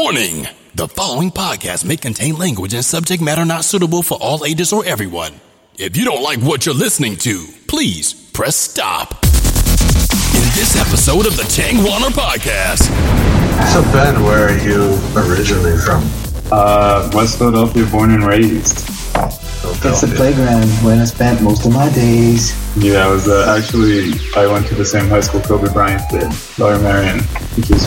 Warning! The following podcast may contain language and subject matter not suitable for all ages or everyone. If you don't like what you're listening to, please press stop. In this episode of the Chang Warner Podcast, So Ben, where are you originally from? Uh, West Philadelphia, born and raised. It's the playground where I spent most of my days. Yeah, I was uh, actually I went to the same high school Kobe Bryant did, Lower Merion, which is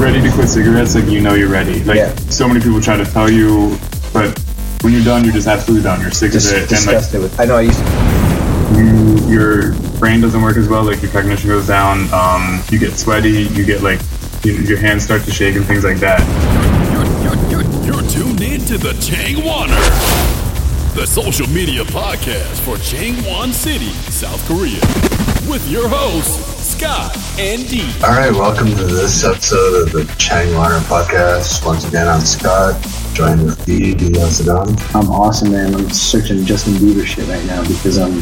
ready to quit cigarettes. Like you know you're ready. Like Yeah. so many people try to tell you, but when you're done, you're just absolutely done. You're sick Just of it, and like disgusted with. I know I used to. you, your brain doesn't work as well. Like your cognition goes down. Um, you get sweaty. You get like you, your hands start to shake and things like that. you're, you're, you're, you're tuned in to the Chang Warner, the social media podcast for Changwon City, South Korea, with your hosts, Scott and Dee. All right, welcome to this episode of the Changwon Podcast. Once again, I'm Scott, joined with Dee. Dee, how's it going? I'm awesome, man. I'm searching Justin Bieber shit right now because I'm.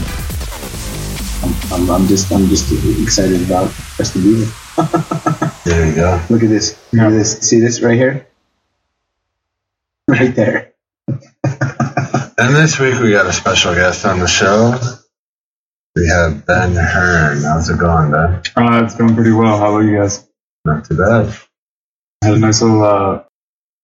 I'm, I'm, I'm just I'm just excited about Justin Bieber. There you go. Look at this. Look at this. See this right here? Right there. And this week we got a special guest on the show. We have Ben Hearn. How's it going, Ben? Uh, it's going pretty well. How about you guys? Not too bad. I had a nice little uh,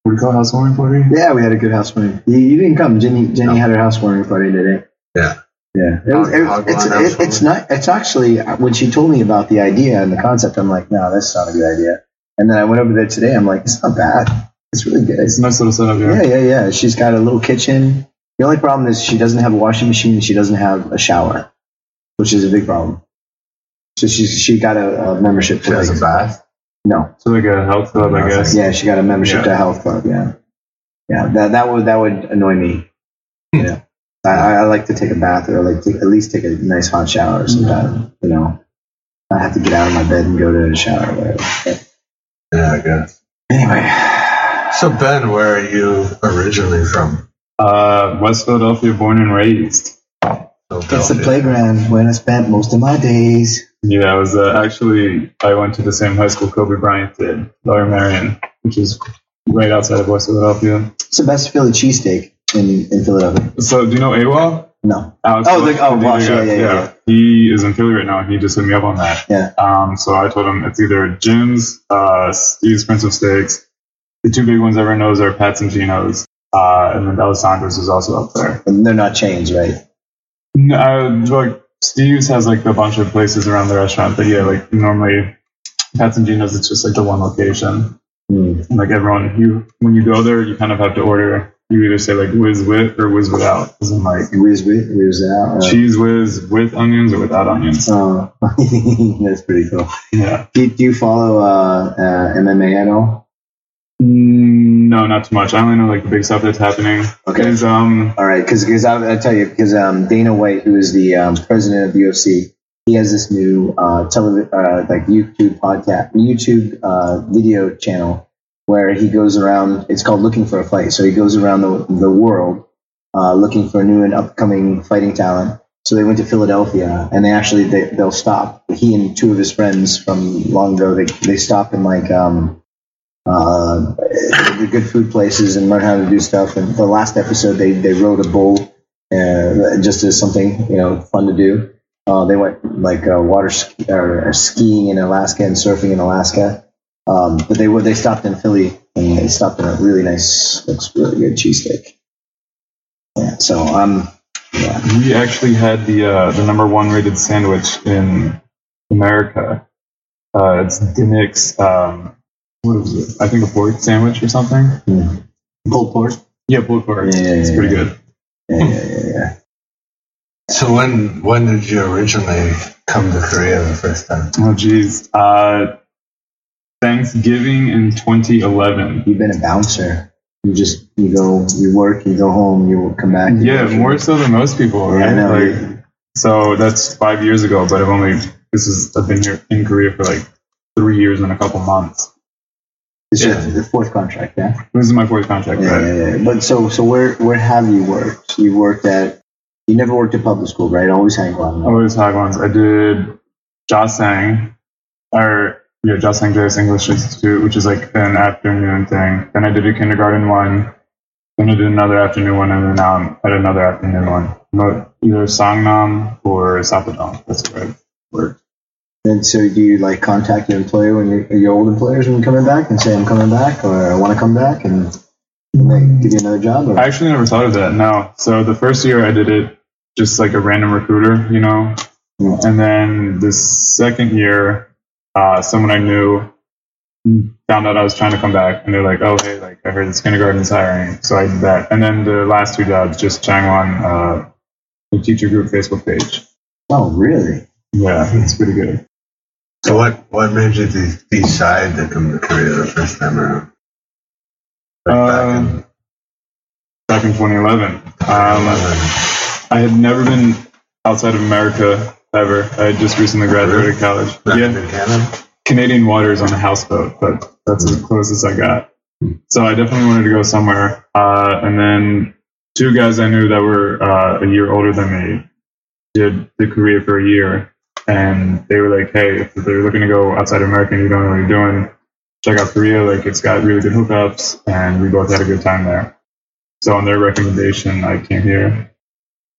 what do you call it, housewarming party? Yeah, we had a good housewarming. You, you didn't come. Jenny Jenny had her housewarming party today. Yeah. Yeah, it was, it, it's it, it's housewarming. not. It's actually when she told me about the idea and the concept, I'm like, no, that's not a good idea. And then I went over there today. I'm like, it's not bad. It's really good. It's a nice little setup here. Yeah, yeah, yeah. She's got a little kitchen. The only problem is she doesn't have a washing machine and she doesn't have a shower, which is a big problem. So she's she got a, a membership She to has a bath. no, So like a health club, I guess. yeah, she got a membership Yeah. to a health club. Yeah, yeah. That that would that would annoy me. Hmm. Yeah, I, I like to take a bath or like to at least take a nice hot shower sometime. You know, I have to get out of my bed and go to the shower. Or whatever. But Yeah, I guess. anyway, So Ben, where are you originally from? Uh, West Philadelphia, born and raised. it's the playground where I spent most of my days. Yeah, I was uh, actually I went to the same high school Kobe Bryant did, Lower Merion, which is right outside of West Philadelphia. It's the best Philly cheesesteak in in Philadelphia. So do you know AWOL? No, Alex Oh, the- oh, the Walsh, yeah, yeah, yeah. He is in Philly right now. He just hit me up on that. Yeah. Um, so I told him it's either Jim's, uh, Steve's Prince of Steaks. The two big ones everyone knows are Pat's and Gino's. Uh, and then Alessandro's is also up there. and they're not chains, right? No, uh, like Steve's has like a bunch of places around the restaurant, but yeah, like normally Pat's and Gino's, it's just like the one location. And like everyone, you when you go there, you kind of have to order. You either say like whiz with or whiz without, as in like Whiz whiz whiz out. Uh, Cheez Whiz with onions or without onions. Oh, that's pretty cool. Yeah. Do, do you follow uh, uh, MMA at all? Mm, No, not too much. I only know like the big stuff that's happening. Okay. Is um All right, because I, I tell you, because um, Dana White, who is the um, president of the UFC, he has this new uh, television, uh, like YouTube podcast, YouTube uh, video channel where he goes around. It's called Looking for a Fight. So he goes around the the world uh, looking for a new and upcoming fighting talent. So they went to Philadelphia, and they actually they, they'll stop. He and two of his friends from long ago, they they stop in like um, uh, the good food places and learn how to do stuff. And the last episode, they they rode a bull, uh, just as something you know fun to do. Uh, they went like uh, water ski, or, or skiing in Alaska and surfing in Alaska. Um, but they were they stopped in Philly and they stopped in a really nice, looks really good cheesesteak. Yeah, so um, yeah, we actually had the uh, the number one rated sandwich in America. Uh, it's DiNic's um what is it? I think a pork sandwich or something. mm. pulled pork. Yeah, pulled pork. Yeah, yeah, it's yeah, pretty yeah. good. Yeah, yeah, yeah, yeah. So when when did you originally come to Korea the first time? Oh geez. Uh, Thanksgiving in 2011. You've been a bouncer. You just you go, you work, you go home, you come back. you Yeah, more so than most people, Yeah, right? I know. Like, so that's five years ago, but I've only this is I've been here in Korea for like three years and a couple months. It's yeah. your the fourth contract, yeah. This is my fourth contract, Yeah, right? yeah, yeah. But so so where where have you worked? You worked at you never worked at public school, right? Always hang on. Always high ones. I did Jasang, or yeah, Joss Andreas English Institute, which is like an afternoon thing. Then I did a kindergarten one. Then I did another afternoon one, and then now I'm at another afternoon one. Either Songnam or Sapadong. That's I worked. And so, do you like contact your employer when you're your old employers when you're coming back and say I'm coming back or I want to come back and, and they give you another job? Or? I actually never thought of that. No. So the first year I did it just like a random recruiter, you know. Yeah. And then the second year, uh, someone I knew found out I was trying to come back, and they're like, "Oh, hey, like I heard this kindergarten's hiring," so I did that. And then the last two jobs, just Changwon, uh, the teacher group Facebook page. Oh, really? Yeah, it's pretty good. So what what made you de- decide to come to Korea the first time around? Like back in Um, back in 2011, um, I had never been outside of America ever. I had just recently graduated college. back Yeah. in Canada. Canadian waters on a houseboat, but that's as close as I got. So I definitely wanted to go somewhere. Uh, and then two guys I knew that were uh, a year older than me did the Korea for a year, and they were like, "Hey, if they're looking to go outside of America and you don't know what you're doing, check out Korea. Like it's got really good hookups." And we both had a good time there. So on their recommendation, I came here.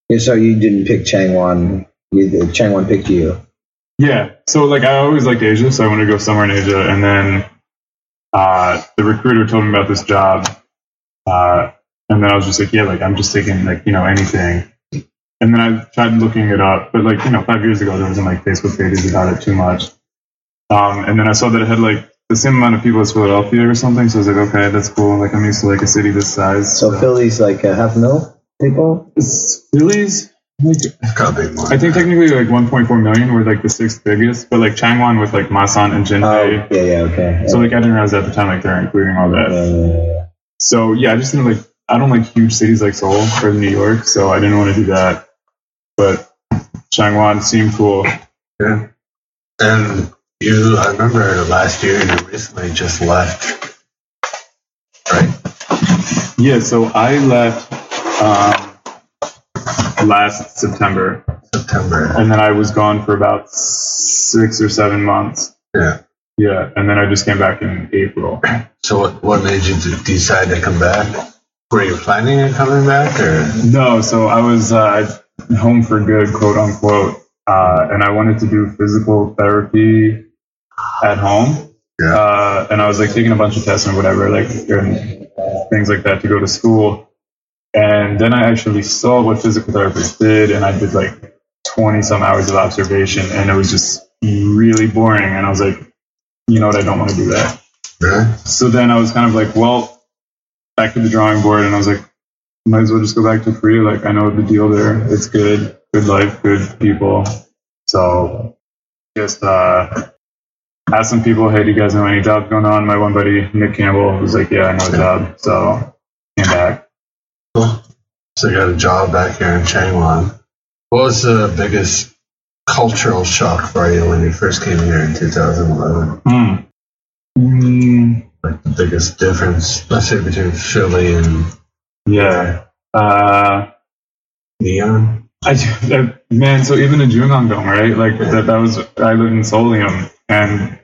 Yeah, so you didn't pick Changwon. You, Changwon picked you. Yeah. So like I always liked Asia, so I wanted to go somewhere in Asia, and then uh, the recruiter told me about this job, uh, and then I was just like, yeah, like I'm just taking like you know anything. And then I tried looking it up, but like you know, five years ago there wasn't like Facebook pages about it too much. Um, and then I saw that it had like the same amount of people as Philadelphia or something, so I was like, okay, that's cool. Like I'm used to like a city this size. So Philly's like a half mil people. Is Philly's like It's got to more. I think technically like 1.4 million were like the sixth biggest, but like Changwon with like Masan and Jinhae. Oh, yeah, yeah, okay. Yeah. So like I didn't realize at the time like they're including all that. yeah, yeah, yeah. So yeah, I just didn't like I don't like huge cities like Seoul or New York, so I didn't want to do that. But Changwon seemed cool. Yeah. And you, I remember last year you recently just left, right? Yeah, so I left um, last September, September. and then I was gone for about six or seven months. Yeah. Yeah, and then I just came back in April. So what, what made you decide to come back? Were you planning on coming back or? No, so I was uh, home for good, quote unquote, uh, and I wanted to do physical therapy at home. Yeah. Uh, and I was like taking a bunch of tests and whatever, like and things like that to go to school. And then I actually saw what physical therapists did, and I did like 20 some hours of observation, and it was just really boring. And I was like, you know what, I don't want to do that. Really? So then I was kind of like, well, back to the drawing board, and I was like, might as well just go back to Korea. Like, I know the deal there. It's good, good life, good people. So just uh, asked some people, hey, do you guys know any jobs going on? My one buddy, Nick Campbell, was like, yeah, I know a job. So came back. Cool. So you got a job back here in Changwon. What was the biggest cultural shock for you when you first came here in 2011? Hmm. Mm, Like the biggest difference, let's say between Philly and yeah. Uh, Neon? I, that, man, so even in Junongdong, right? Like that, that was I lived in Solium, and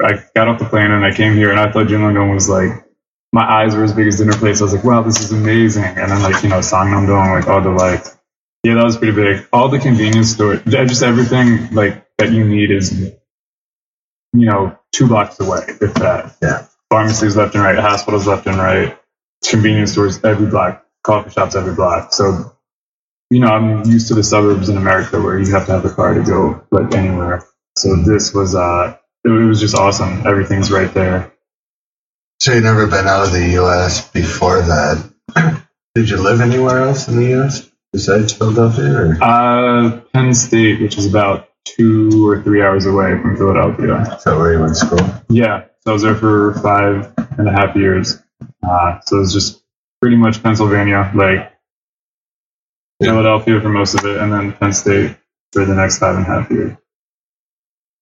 I got off the plane and I came here, and I thought Junongdong was like my eyes were as big as dinner plates. I was like, wow, this is amazing. And then like you know Sangnam-dong, like all the like, yeah, that was pretty big. All the convenience stores, just everything like that you need is, you know, two blocks away, if that. Yeah. Pharmacies left and right, hospitals left and right, convenience stores every block, coffee shops every block. So you know, I'm used to the suburbs in America where you have to have a car to go like anywhere. So this was uh it, it was just awesome. Everything's right there. So you never been out of the U.S. before that? Did you live anywhere else in the U.S. besides Philadelphia? Or? Uh Penn State, which is about two or three hours away from Philadelphia. Is that where you went to school? Yeah. So I was there for five and a half years. Uh so it was just pretty much Pennsylvania, like. Philadelphia for most of it, and then Penn State for the next five and a half years.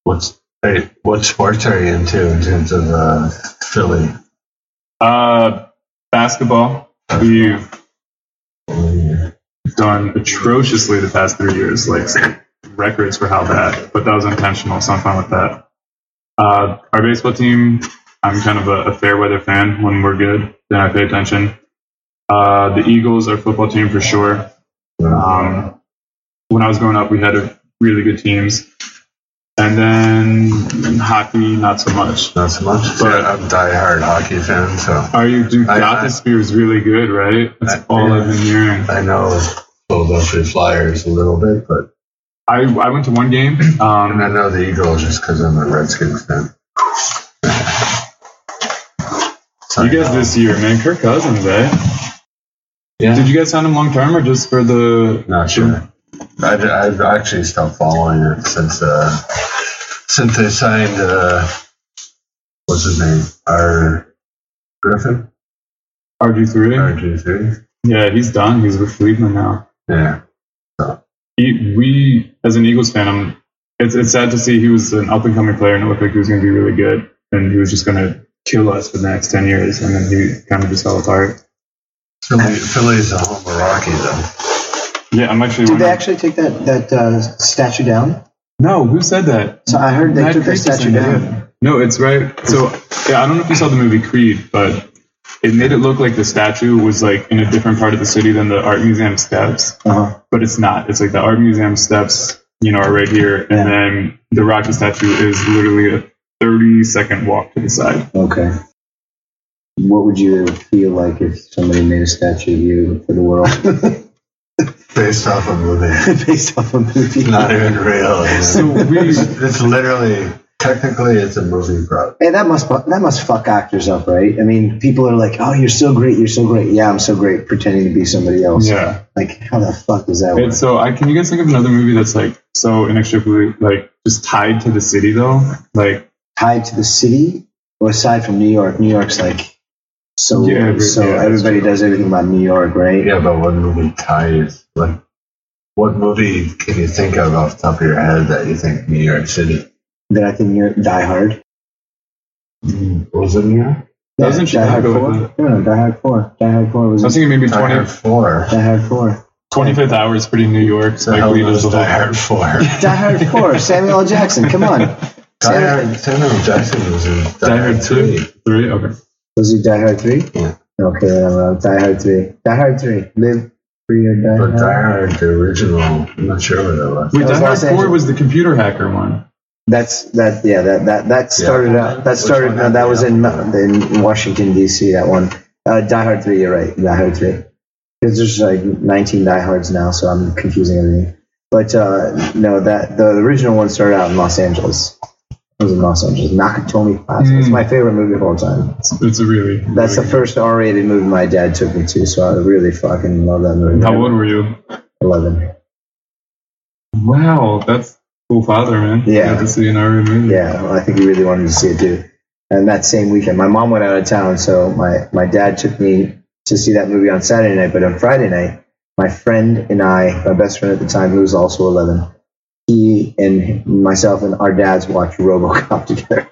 What's hey, what sports are you into in terms of uh, Philly? Uh basketball. We've done atrociously the past three years, like records for how bad, but that was intentional, so I'm fine with that. Uh, our baseball team, I'm kind of a, a fair weather fan. When we're good, then I pay attention. Uh, the Eagles, our football team for sure. Um, when I was growing up, we had a, really good teams. And then hockey, not so much. Not so much. But- yeah, I'm a diehard hockey fan, so Are you, dude, I- is really good, right? That's I- all I've been hearing. I know Philadelphia Flyers a little bit, but I, I went to one game. and I Um, know the Eagles just because I'm a Redskins fan. So you guys this year, man, Kirk Cousins, eh? Yeah. Did you guys sign him long term or just for the? Not sure. I, I've actually stopped following it since uh, since they signed uh, what's his name? Our Griffin, RG three. RG three. Yeah, he's done. He's with Cleveland now. Yeah, He, we, as an Eagles fan, I'm, it's it's sad to see he was an up and coming player and it looked like he was going to be really good, and he was just going to kill us for the next ten years, and then he kind of just fell apart. Philly, Philly's a home of Rocky though. Yeah, I'm actually. Did they actually take that that uh, statue down? No, who said that? So I heard they Matt took the Creed statue down. that. No, it's right. So yeah, I don't know if you saw the movie Creed, but it made it look like the statue was like in a different part of the city than the art museum steps, Uh-huh. but it's not. It's like the art museum steps, you know, are right here, and Yeah. then the Rocky statue is literally a 30 second walk to the side. Okay. What would you feel like if somebody made a statue of you for the world Based off a movie, based off a movie? not even real. So we, it's literally technically it's a movie prop. Hey, that must that must fuck actors up, right? I mean, people are like, "Oh, you're so great, you're so great." Yeah, I'm so great, pretending to be somebody else. yeah. Like, how the fuck does that work? And so, I can you guys think of another movie that's like so inextricably like just tied to the city though? Like Tied to the city, or aside from New York, New York's like so. Yeah, every- so yeah, everybody does everything about New York, right? Yeah, but what movie ties? Like, what movie can you think of off the top of your head that you think New York City? Then I think you're Die Hard. Mm, was it New York? That was in Die Hard Four. wasn't? No, no, Die Hard Four. Die Hard Four was. I was thinking maybe Die 20, Hard Four. Die Hard Four. 25th hour is pretty New York. So Spike hell Lee knows Die Hard Four. Die Hard Four. Samuel L. Jackson. Come on. Die Samuel- Hard. Samuel Jackson was in Die, Die Hard Hard two, Three. three. Okay. Was he Die Hard Three? Yeah. Okay, then I'm wrong. Die Hard Three. Die Hard Three. Live free or die But hard. Die Hard, the original, I'm not sure what that was. Wait, That was Die Hard four Angeles. was the computer hacker one. That's that. Yeah, that that that started out. That started. No, that was in in Washington D.C. That one. Uh, Die Hard Three. You're right. Die Hard Three. Because there's like 19 Die Hards now, so I'm confusing everything. But uh, no, that the original one started out in Los Angeles. It was in Los Angeles. Nakatomi Plaza. It's Mm. my favorite movie of all time. It's, it's a really. That's the really first R-rated movie my dad took me to, so I really fucking love that movie. How old were you? 11. Wow, that's cool, father man. Yeah. To see an R-rated movie. Yeah, well, I think he really wanted to see it too. And that same weekend, my mom went out of town, so my, my dad took me to see that movie on Saturday night. But on Friday night, my friend and I, my best friend at the time, who was also 11, he and myself and our dads watched RoboCop together.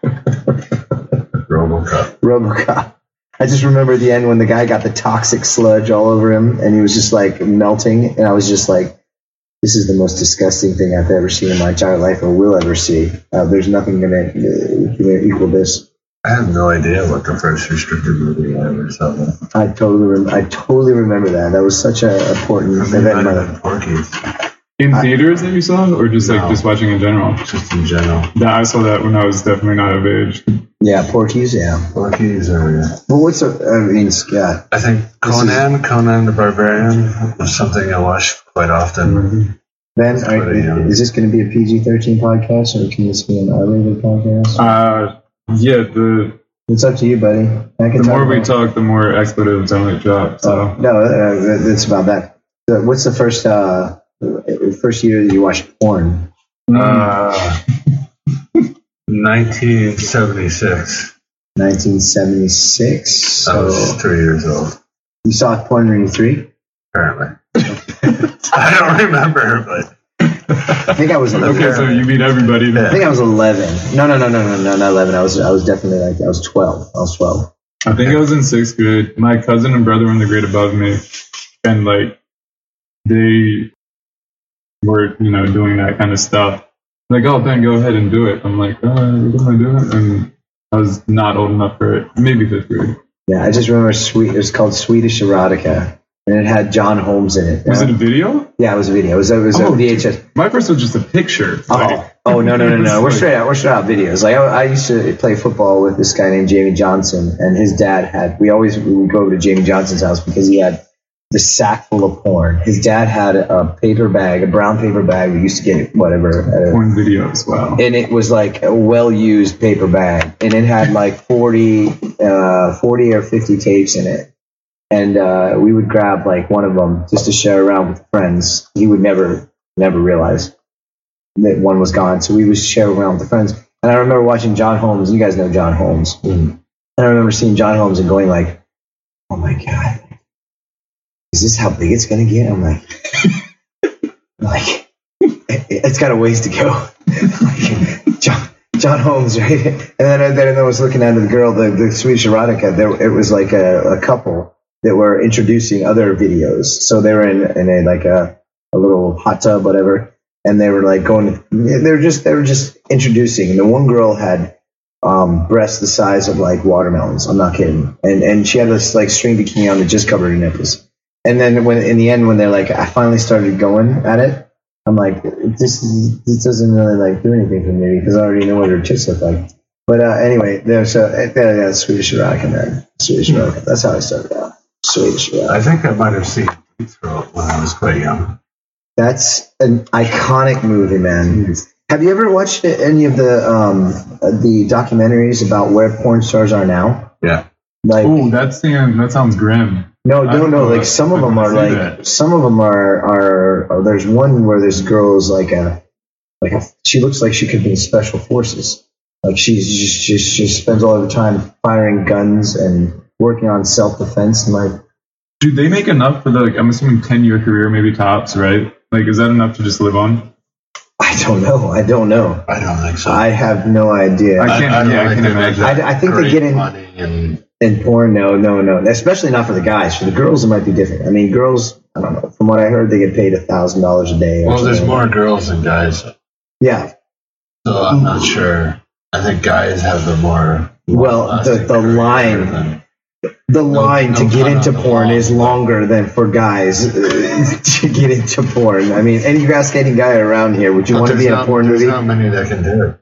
Robocop. RoboCop. I just remember the end when the guy got the toxic sludge all over him, and he was just like melting, and I was just like, "This is the most disgusting thing I've ever seen in my entire life, or will ever see. Uh, there's nothing gonna, uh, gonna equal this." I have no idea what the first restricted movie I ever saw. was. I totally, rem- I totally remember that. That was such an important event. it in might my have life. been Porky's, In I- theaters that you saw, or just like No. just watching in general? just in general. That I saw that when I was definitely not of age. Yeah, Porky's. Yeah. Porky's or Well, what's a, I mean, Scott? I think This is- Conan, Conan the Barbarian was something I watched quite often. Ben, are, pretty is this going to be a PG-13 podcast, or can this be an R-rated podcast? Uh, yeah. The it's up to you, buddy. I can the more we talk, the more expletives I might drop. So No, uh, it's about that. What's the first uh, first year that you watched porn? Uh, 1976. 1976. I So was three years old, you saw porn when you were three. apparently. I don't remember, but I think I was. 11. okay, so you beat everybody. I think I was 11. No, no, no, no, no, no, not 11. I was I was definitely like I was 12. I was 12. I think I was in sixth grade. My cousin and brother were in the grade above me, and like they were, you know, doing that kind of stuff. like, oh, then go ahead and do it. I'm like, uh, what am I doing? And I was not old enough for it. Maybe fifth grade. Yeah, I just remember sweet. It was called Swedish Erotica, and it had John Holmes in it. Was it a video? yeah, it was a video. It was, it was Oh, a VHS. My first was just a picture. Oh, Like, oh no no no no! We're like- straight out. We're straight out videos. Like I, I used to play football with this guy named Jamie Johnson, and his dad had. We always we would go over to Jamie Johnson's house because he had the sack full of porn. His dad had a paper bag, a brown paper bag. We used to get whatever, at a- Porn videos. Wow. and it was like a well used paper bag, and it had like 40, uh, 40 or fifty tapes in it. And uh, we would grab like one of them just to share around with friends. He would never, never realize that one was gone. So we would share around with the friends. And I remember watching John Holmes. You guys know John Holmes. Mhm. And I remember seeing John Holmes and going like, "Oh my god, is this how big it's gonna get?" I'm like, like it- it's got a ways to go. like, John, John Holmes, right? And then, then I was looking at the girl, the, the Swedish erotica. There, it was like a, a couple that were introducing other videos. So they were in, in a like a, a little hot tub, whatever, and they were like going. They were just they were just introducing. And the one girl had um, breasts the size of like watermelons. I'm not kidding. And and she had this like string bikini on that just covered her nipples. And then when in the end when they're like, I finally started going at it. I'm like, this this doesn't really like do anything for me because I already know what her tits look like. But uh, anyway, there's a yeah, yeah, Swedish rock and then Swedish rock. That's how I started out. Swedish erotica. I think I might have seen Deep Throat when I was quite young. That's an iconic movie, man. Have you ever watched any of the um, the documentaries about where porn stars are now? Yeah. Like, Oh, that's the that sounds grim. No, no, no. Like some of them are like that. some of them are are. are there's one where this girl is like a like a. She looks like she could be in special forces. Like she's just she, she spends all of her time firing guns and working on self defense and like Do they make enough for the? Like, I'm assuming ten year career, maybe tops, right? Like, is that enough to just live on? I don't know. I don't know. I don't think so. I have no idea. I can't- don't yeah, I think can they imagine. I- I think they get in- money and In porn, no, no, no. Especially not for the guys. For the girls, it might be different. I mean, girls, I don't know. From what I heard, they get paid a thousand dollars a day. or well, there's more girls than guys, Yeah. so I'm not sure. I think guys have the more Well, the- the line- than- The line no to get into porn is longer than for guys uh, to get into porn. I mean, any ask any guy around here, would you But want to be in a porn there's movie? not many that can do it.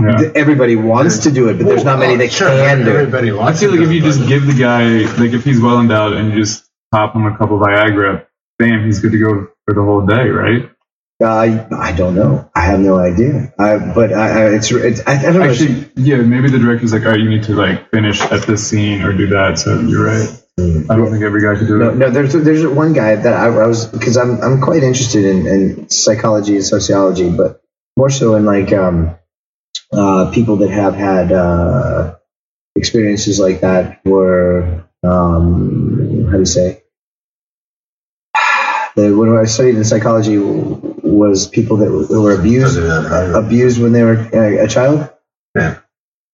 Yeah. Everybody wants to do it, but there's not many Oh, that sure, can do it. Everybody I feel like if you just but- give the guy, like, if he's well endowed and you just pop him a couple Viagra, bam, he's good to go for the whole day, right? Uh, I don't know. I have no idea. I, but I, I, it's, it's I, I don't know. Actually, yeah, maybe the director's like, all right, you need to like finish at this scene or do that. So you're right. I don't think every guy could do No, it. no. There's there's one guy that I, I was because I'm I'm quite interested in, in psychology and sociology, but more so in like um, uh, people that have had uh, experiences like that were um, how do you say the when I studied in psychology was people that were, who were abused Does it have- abused when they were a, a child. Yeah.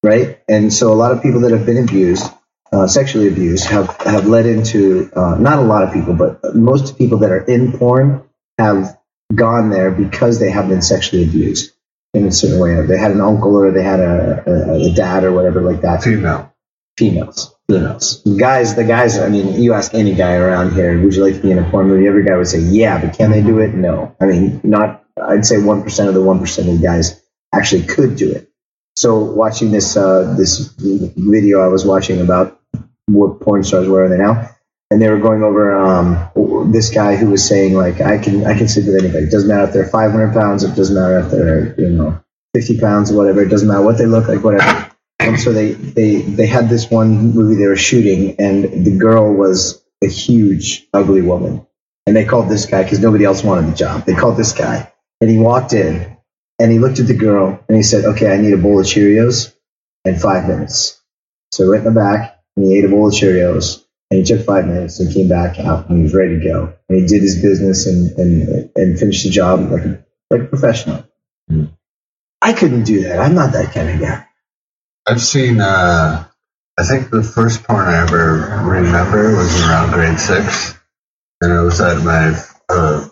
Right. And so a lot of people that have been abused, uh, sexually abused, have, have led into, uh, not a lot of people, but most people that are in porn have gone there because they have been sexually abused in a certain way. They had an uncle or they had a, a, a dad or whatever like that. female. Females. Females. Guys, the guys, I mean, you ask any guy around here, would you like to be in a porn movie? Every guy would say, yeah, but can they do it? No. I mean, not, I'd say 1% of the 1% of the guys actually could do it. So watching this, uh, this video I was watching about what porn stars were are they now, and they were going over, um, this guy who was saying like, I can, I can sleep with anybody. It doesn't matter if they're 500 pounds. It doesn't matter if they're, you know, 50 pounds or whatever. It doesn't matter what they look like, whatever. And so they, they, they had this one movie they were shooting, and the girl was a huge, ugly woman. And they called this guy because nobody else wanted the job. They called this guy, and he walked in, and he looked at the girl, and he said, "Okay, I need a bowl of Cheerios and five minutes." So he went in the back, and he ate a bowl of Cheerios, and he took five minutes and came back out, and he was ready to go. And he did his business and and and finished the job like a, like a professional. Hmm. I couldn't do that. I'm not that kind of guy. I've seen. Uh, I think the first porn I ever remember was around grade six, and it was at my uh,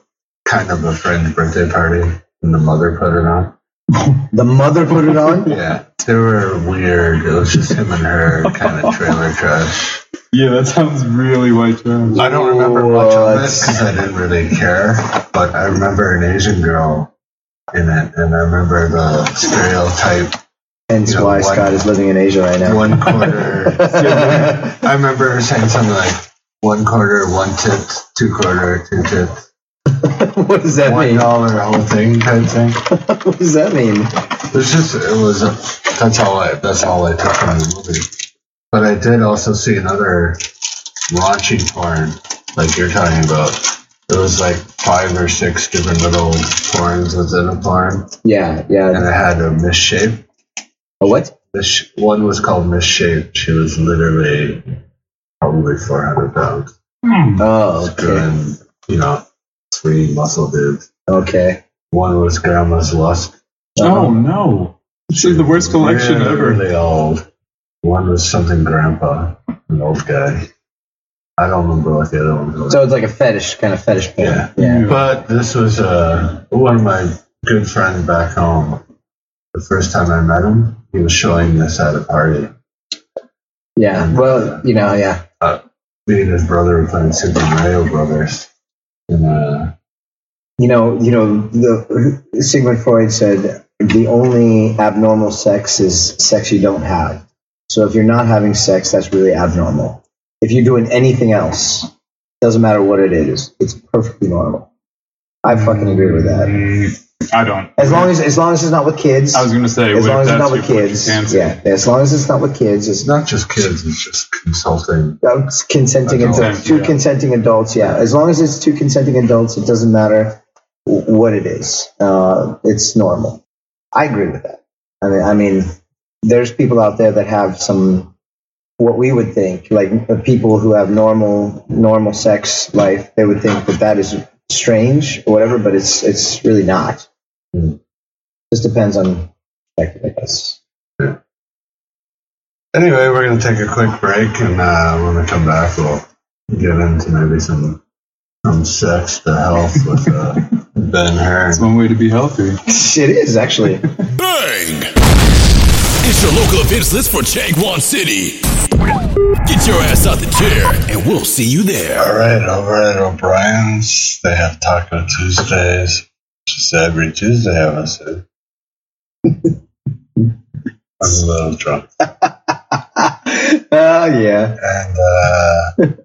kind of a friend's birthday party, and the mother put it on. The mother put it on. Yeah, they were weird. It was just him and her kind of trailer trash. Yeah, that sounds really white trash. I don't remember much of it What? because I didn't really care, but I remember an Asian girl in it, and I remember the stereotype Hence You know, why one- Scott is living in Asia right now. one quarter. I remember her saying something like one quarter, one tip, two quarter, two tits, what does that one mean? dollar, whole thing type thing. what does that mean? It was just, it was, a, that's all I, that's all I took from the movie. But I did also see another raunchy porn, like you're talking about. It was like five or six different little porns within a porn, Yeah, yeah. and it had a misshape. A what? Miss, one was called misshape. She was literally probably 400 pounds, Hmm. Oh, okay. doing, you know, three muscle dudes. Okay. One was Grandma's Lust. Oh no! This is the worst collection really, ever. Really old. One was something grandpa, an old guy. I don't remember what the other one was. So it's like a fetish, kind of fetish porn. Yeah. Yeah. but this was uh, one of my good friends back home. The first time I met him, he was showing this at a party. Yeah. Well, you know, yeah. Me and his brother were playing Super Mario Brothers. And uh, You know, you know, the Sigmund Freud said the only abnormal sex is sex you don't have. So if you're not having sex, that's really abnormal. If you're doing anything else, doesn't matter what it is, it's perfectly normal. I fucking agree with that. Mm, I don't. As long as as long as it's not with kids. I was gonna say, as long as it's not with kids. Yeah, as long as it's not with kids, it's it's not just kids, it's just consulting. Uh, consenting Adults. adults, two Yeah. consenting adults. Yeah, as long as it's two consenting adults, it doesn't matter what it is. Uh, it's normal. I agree with that. I mean, I mean, there's people out there that have some what we would think like uh, people who have normal normal sex life. They would think that that is strange or whatever, but it's it's really not. Hmm. Just depends on perspective, I guess. Anyway, we're going to take a quick break, and uh, when we come back, we'll get into maybe some from sex to health with uh, Ben Hearn. It's one way to be healthy. It is actually. Bang! It's your local events list for Changwon City. Get your ass out the chair, and we'll see you there. All right, over at O'Brien's, they have Taco Tuesdays. Just every Tuesday, I must say. I'm a little drunk. Oh yeah. And uh,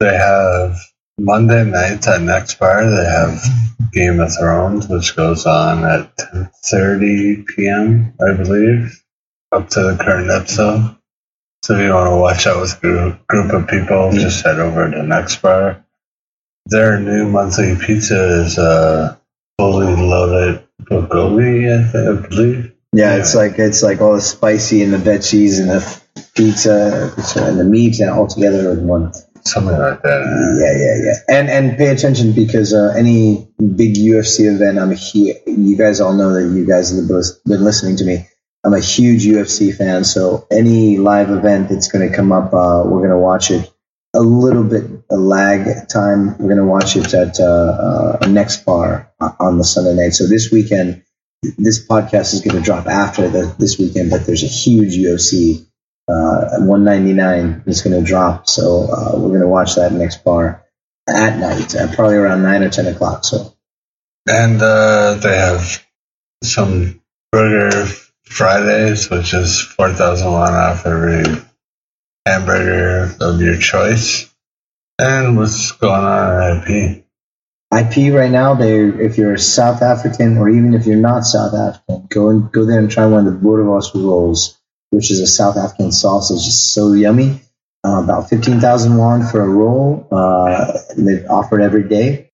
they have Monday nights at Next Bar, they have Game of Thrones, which goes on at 10.30 p.m., I believe, up to the current episode. So if you want to watch out with a group, group of people, just head over to Next Bar. Their new monthly pizza is uh, fully loaded bulgogi, I, think, I believe. Yeah, it's like it's like all the spicy and the veggies and the pizza and the meat and all together in one. Something like that. Yeah, yeah, yeah. And and pay attention because uh, any big UFC event, I'm here. you guys all know that you guys have been listening to me. I'm a huge UFC fan, so any live event that's going to come up, uh, we're going to watch it a little bit a lag time. We're going to watch it at uh, uh, Next Bar on the Sunday night. So this weekend, this podcast is going to drop after the, this weekend, but there's a huge UFC uh, 199 is going to drop. So uh, we're going to watch that next bar at night, uh, probably around 9 or 10 o'clock. So And uh, they have some Burger Fridays, which is 4,000 won off every hamburger of your choice. And what's going on IP? IP right now, they if you're South African or even if you're not South African, go and go there and try one of the Boerewors rolls, which is a South African sausage. It's so yummy. Uh, about 15,000 won for a roll. Uh, they offer it every day.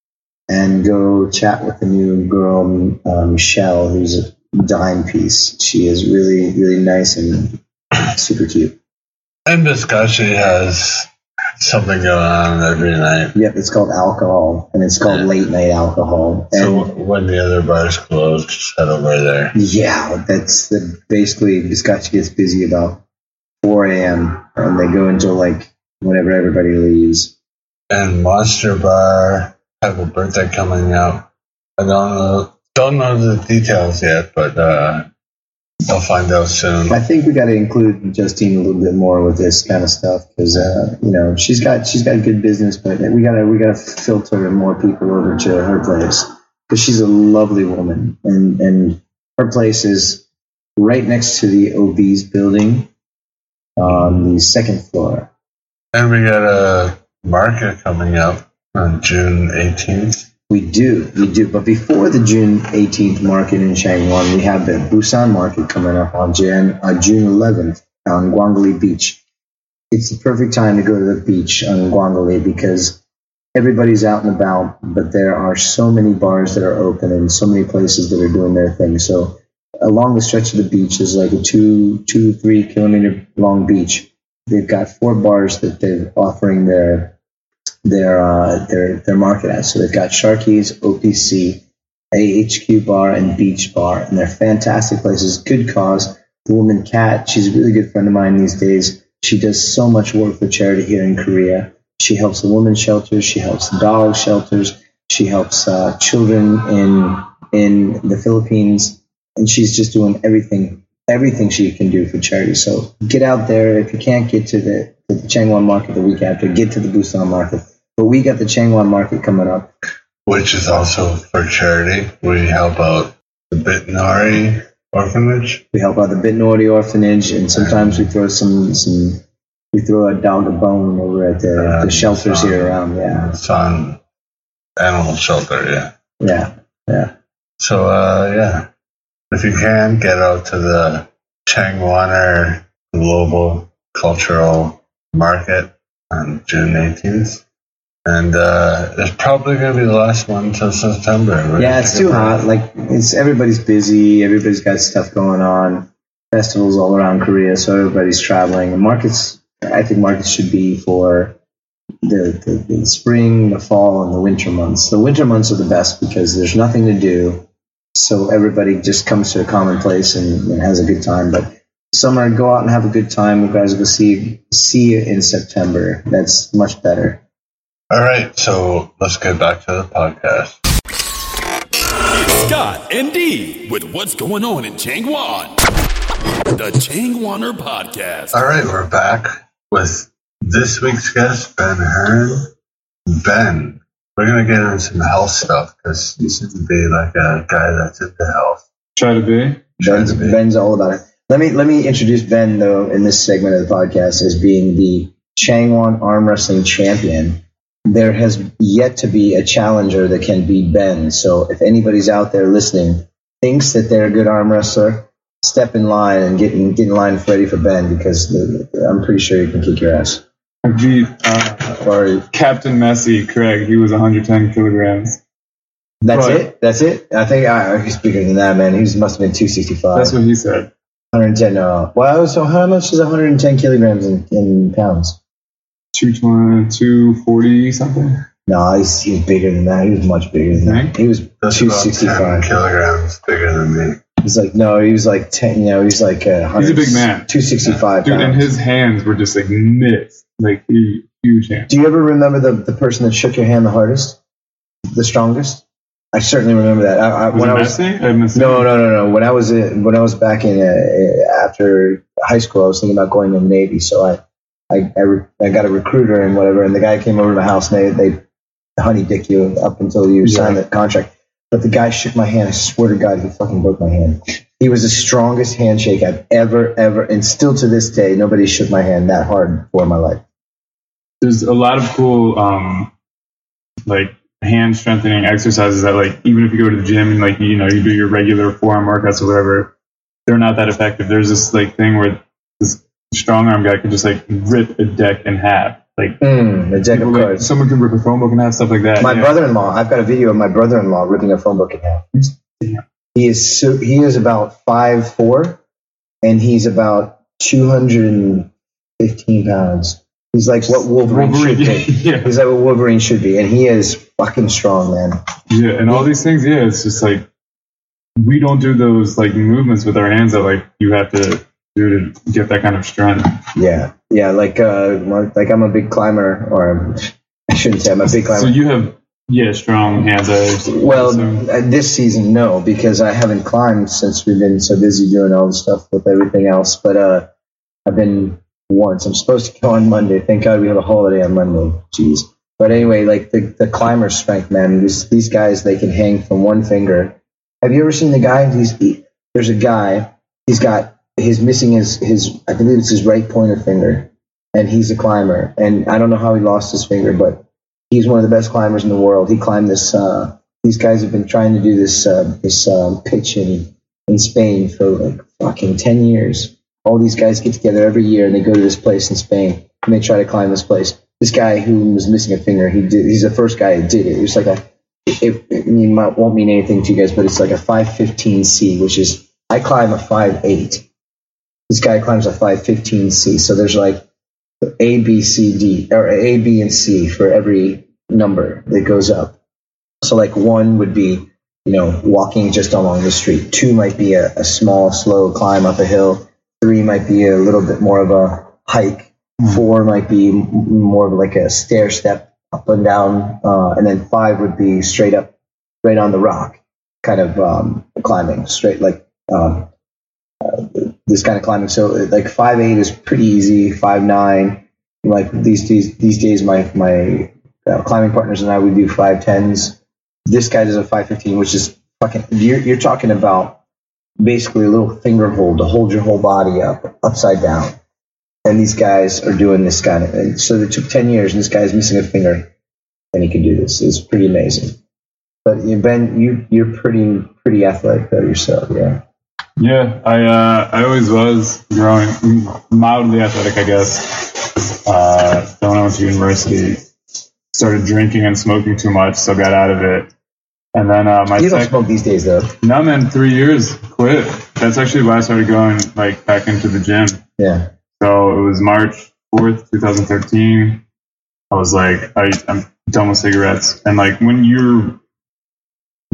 And go chat with the new girl, uh, Michelle, who's dime piece. She is really, really nice and super cute. And Biscacci has something going on every night. Yep, it's called alcohol, and it's called Yeah. late night alcohol. And So when the other bars close, just head over there. Yeah, that's the basically Biscacci gets busy about 4 a.m. and they go until like whenever everybody leaves. And Monster Bar have a birthday coming up. I don't know Don't know the details yet, but uh, I'll find out soon. I think we got to include Justine a little bit more with this kind of stuff because uh, you know she's got she's got good business, but we gotta we gotta filter more people over to her place because she's a lovely woman and and her place is right next to the OB's building on the second floor. And we got a market coming up on June 18th. We do, we do. But before the June 18th market in Changwon, we have the Busan market coming up on Jan, uh, June 11th on Gwangalli Beach. It's the perfect time to go to the beach on Gwangalli because everybody's out and about, but there are so many bars that are open and so many places that are doing their thing. So along the stretch of the beach is like a two, two, three kilometer long beach. They've got four bars that they're offering their their uh, their their market at. So they've got Sharky's, OPC, AHQ Bar, and Beach Bar, and they're fantastic places. Good cause. The woman Kat, she's a really good friend of mine these days. She does so much work for charity here in Korea. She helps the women's shelters. She helps the dog shelters. She helps uh, children in in the Philippines, and she's just doing everything everything she can do for charity. So get out there. If you can't get to the, the Changwon market the week after, get to the Busan market. But we got the Changwon market coming up. which is also for charity. We help out the Bitnari orphanage. We help out the Bitnori orphanage, and sometimes we throw some some we throw a dog a bone over at the, Uh, the shelters here around. Yeah, It's on animal shelter, yeah. yeah, yeah. So, uh, yeah, if you can, get out to the Changwaner Global Cultural Market on June 18th. And uh, it's probably going to be the last one till September. Yeah, it's too hot. Like it's everybody's busy. Everybody's got stuff going on. Festivals all around Korea, so everybody's traveling. Markets, I think markets should be for the, the, the spring, the fall, and the winter months. The winter months are the best because there's nothing to do, so everybody just comes to a common place and, and has a good time. But summer, go out and have a good time. You guys will see see you in September. That's much better. All right, so let's get back to the podcast. It's Scott and D with what's going on in Changwon. The Changwaner Podcast. All right, we're back with this week's guest, Ben Hearn. Ben, we're going to get into some health stuff because you seem to be like a guy that's into health. Try to be. Ben's, to be. Ben's all about it. Let me let me introduce Ben though in this segment of the podcast as being the Changwon arm wrestling champion. There has yet to be a challenger that can beat Ben. So if anybody's out there listening thinks that they're a good arm wrestler, step in line and get in, get in line ready for Ben because the, I'm pretty sure he can kick your ass. I beat uh, Or Captain Messi, Craig. He was 110 kilograms. that's Right. it. That's it. I think I, he's bigger than that, man. He must have been 265. That's what he said. 110. No. Wow. So how much is 110 kilograms in, in pounds? 220, 240 something. No, he's, he's bigger than that. He was much bigger than that. He was That's about 10 265. kilograms bigger than me. He's like, no, he was like 10, you know, he's like uh, He's a big man. 265 Dude, and his hands were just like mitts. Like huge, huge hands. Do you ever remember the, the person that shook your hand the hardest? The strongest? I certainly remember that. I, I, Was when it I was, Messi? I no, no, no, no. When I was in, when I was back in uh, after high school, I was thinking about going to the Navy. So I I I, re- I got a recruiter and whatever, and the guy came over to my house and they they honey dick you up until you Yeah. sign the contract. But the guy shook my hand. I swear to God, he fucking broke my hand. He was the strongest handshake I've ever, ever, and still to this day, nobody shook my hand that hard in my life. There's a lot of cool, um, like hand strengthening exercises that, like, even if you go to the gym and like you know you do your regular forearm workouts or whatever, they're not that effective. There's this like thing where this strong arm guy could just like rip a deck in half. Like, Mm, the deck of like, cards. someone can rip a phone book in half, stuff like that. My yeah. brother-in-law. I've got a video of my brother-in-law ripping a phone book in half. He is so he is about five four, and he's about two hundred and fifteen pounds. He's like what Wolverine, Wolverine, should be. yeah, He's like what Wolverine should be, and he is fucking strong, man. yeah, and all these things, yeah, it's just like we don't do those like movements with our hands that like you have to do to get that kind of strength. Yeah, yeah. Like uh, like I'm a big climber, or I shouldn't say I'm a big climber. So you have Yeah, strong hands. Well, assume. uh, this season, no, because I haven't climbed since we've been so busy doing all the stuff with everything else. But uh, I've been once. I'm supposed to go on Monday. Thank God we have a holiday on Monday. Jeez. But anyway, like the, the climber strength, man. These these guys, they can hang from one finger. Have you ever seen the guy? He's he, there's a guy. He's got he's missing his his I believe it's his right pointer finger, and he's a climber. And I don't know how he lost his finger, but he's one of the best climbers in the world. He climbed this. Uh, these guys have been trying to do this uh, this um, pitch in in Spain for like fucking ten years. All these guys get together every year and they go to this place in Spain and they try to climb this place. This guy who was missing a finger, he did. He's the first guy that did it. It was like a. It, it, won't mean anything to you guys, but it's like a 515C, which is I climb a 5'8. This guy climbs a 515C. So there's like A, B, C, D, or A, B, and C for every number that goes up. So like one would be, you know, walking just along the street. Two might be a, a small, slow climb up a hill. Three might be a little bit more of a hike. Four might be more of like a stair step up and down. Uh, and then five would be straight up, right on the rock, kind of um, climbing straight like um, this kind of climbing. So like five eight is pretty easy. Five nine, like these these these days, my my uh, climbing partners and I we do five tens. This guy does a five fifteen, which is fucking. You're you're talking about basically a little finger hold to hold your whole body up upside down. And these guys are doing this kind of. And so it took ten years, and this guy's missing a finger, and he can do this. It's pretty amazing. But Ben, you you're pretty pretty athletic though yourself, yeah. Yeah, I uh, I always was growing mildly athletic, I guess. Uh, then when I went to university, started drinking and smoking too much, so got out of it. And then uh, my You don't sec- smoke these days though. no man, three years quit. That's actually why I started going like back into the gym. Yeah. So it was March fourth, two thousand thirteen. I was like, I, I'm done with cigarettes, and like when you're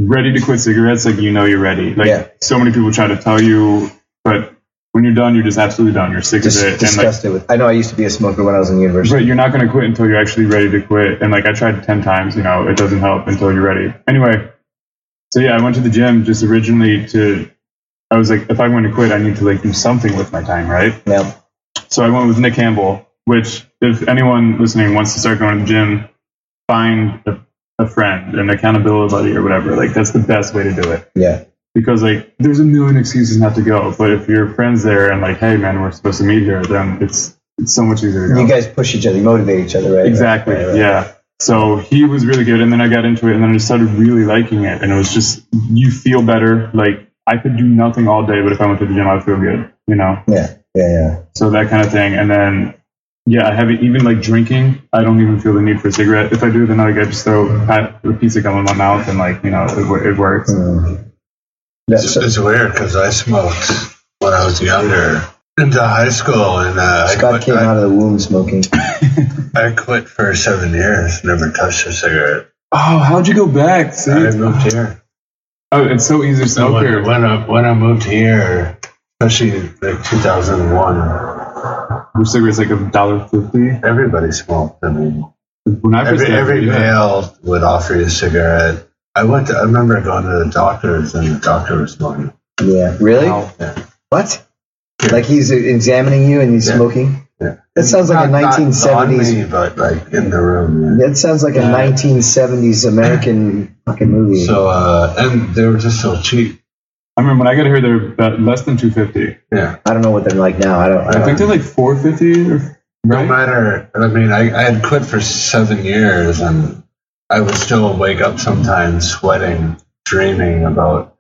ready to quit cigarettes, like you know you're ready. Like Yeah. so many people try to tell you, but when you're done, you're just absolutely done. You're sick Just of it, and like, disgusted with. I know I used to be a smoker when I was in university. but you're not going to quit until you're actually ready to quit. And like I tried ten times, you know, it doesn't help until you're ready. Anyway, so yeah, I went to the gym just originally to. I was like, if I'm going to quit, I need to like do something with my time, right? Yeah. So I went with Nick Campbell, which if anyone listening wants to start going to the gym, find a, a friend, an accountability buddy or whatever. Like that's the best way to do it. Yeah. Because like there's a million excuses not to go. But if your friend's there and like, hey man, we're supposed to meet here, then it's it's so much easier to go. You guys push each other, you motivate each other, right? Exactly. Right, right. Yeah. So he was really good, and then I got into it, and then I just started really liking it, and it was just you feel better. Like I could do nothing all day, but if I went to the gym, I'd feel good. You know. Yeah. Yeah. Yeah. So that kind of thing, and then yeah, I haven't even like drinking. I don't even feel the need for a cigarette. If I do, then like I just throw a a piece of gum in my mouth, and like you know it, it works. Mm. That's It's, it's weird because I smoked when I was younger into high school, and uh, I, Scott quit, came I, out of the womb smoking. I quit for seven years, never touched a cigarette. Oh, how'd you go back? See? I moved here. Oh, it's so easy to So smoke when, here. when, I, when I moved here, especially like 2001, Your cigarette's like a dollar fifty. everybody smoked. I mean, When I every, every yeah. male would offer you a cigarette. I went. To, I remember going to the doctor's, and the doctor was smoking. Yeah. Really? Wow. Yeah. What? Like he's examining you and he's Yeah. smoking? Yeah. That sounds like a Not- not 1970s. on me, but like in the room. Yeah. That sounds like a 1970s American fucking movie. So, uh, and they were just so cheap. I remember when I got here, they're about less than two fifty. Yeah. I don't know what they're like now. I don't. I I don't think they're like four fifty. No Right? matter, I mean, I, I had quit for seven years and I would still wake up sometimes sweating, dreaming about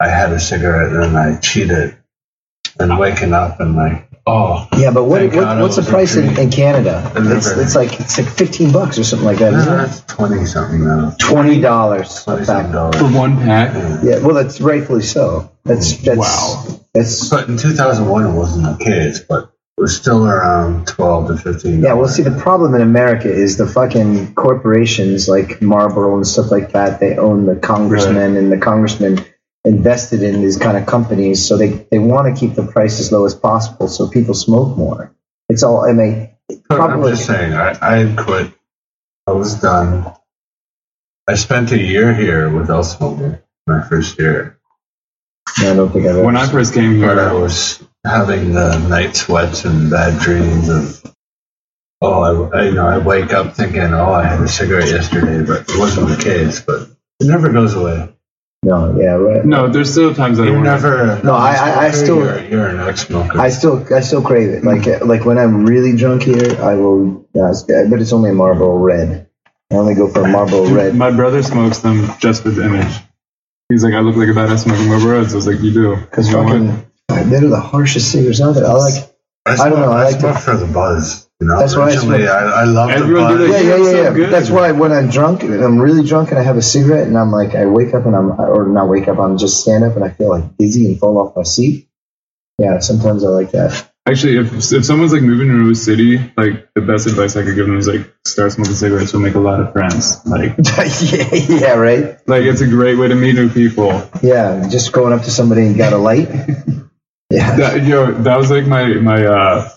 I had a cigarette and I cheated and waking up and like, oh, yeah, but what, what what's the price in, in Canada? It's, it's like it's like 15 bucks or something like that, no, isn't it? that's 20 something now. Twenty dollars. 20 something For one pack. Yeah. Yeah, well, that's rightfully so. That's mm. that's Wow. That's But in 2001, it wasn't the case, but it was still around 12 to 15. yeah. Well, see, the problem in America is the fucking corporations like Marlboro and stuff like that. They own the congressmen, and the congressmen invested in these kind of companies, so they they want to keep the price as low as possible, so people smoke more. It's all. I mean, But I'm just saying, I, I had quit. I was done. I spent a year here without smoking. My first year, I don't think I've. When I first came here, I was having the night sweats and bad dreams of. Oh, I, I you know I wake up thinking, oh, I had a cigarette yesterday, but it wasn't the case. But it never goes away. No, yeah, right. no, there's still times that I You want never. No, I- I- I still- You're, you're an ex-smoker. I still, I still crave it. Like, like when I'm really drunk here, I will. Uh, but it's only a Marlboro Red. I only go for a Marlboro Red. My brother smokes them just for the image. He's like, I look like a badass smoking Marlboro Reds. I was like, you do. Because You know fucking, they're the harshest cigarettes out there. I like. I, I don't know, I I like smoke for the buzz. You know, That's why I smoke. I, I love the Everyone do buzz. that. Yeah, yeah, You're yeah, so yeah. good. That's why when I'm drunk, I'm really drunk, and I have a cigarette, and I'm like, I wake up and I'm, or not wake up, I'm just stand up and I feel like dizzy and fall off my seat. Yeah, sometimes I like that. Actually, if if someone's like moving to a city, like the best advice I could give them is like start smoking cigarettes. You'll make a lot of friends. Like, yeah, yeah, right. like it's a great way to meet new people. Yeah, just going up to somebody and got a light. Yeah, That, yo, that was like my my uh,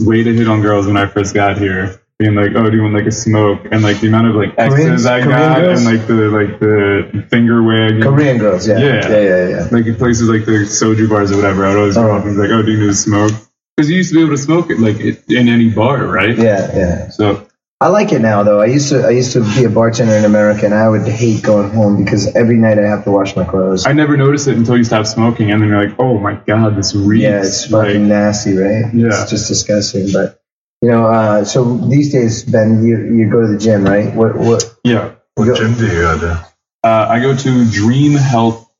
way to hit on girls when I first got here. Being like, oh, do you want like a smoke? And like the amount of like X's I Korean got, girls? and like the like the finger wig. Korean girls. Yeah, Yeah. yeah, yeah, yeah. like in places like the soju bars or whatever, I'd always go Oh. up uh-huh. and be like, "Oh, do you need to smoke?" Because you used to be able to smoke it like in any bar, right? Yeah, yeah. So I like it now though. I used to I used to be a bartender in America and I would hate going home because every night I have to wash my clothes. I never noticed it until you stopped smoking, and then you're like, "Oh my god, this reeks!" yeah, it's like, fucking nasty, right? Yeah. It's just disgusting. But you know, uh, so these days, Ben, you you go to the gym, right? What what yeah. What gym do you go to? Uh, I go to Dream Health.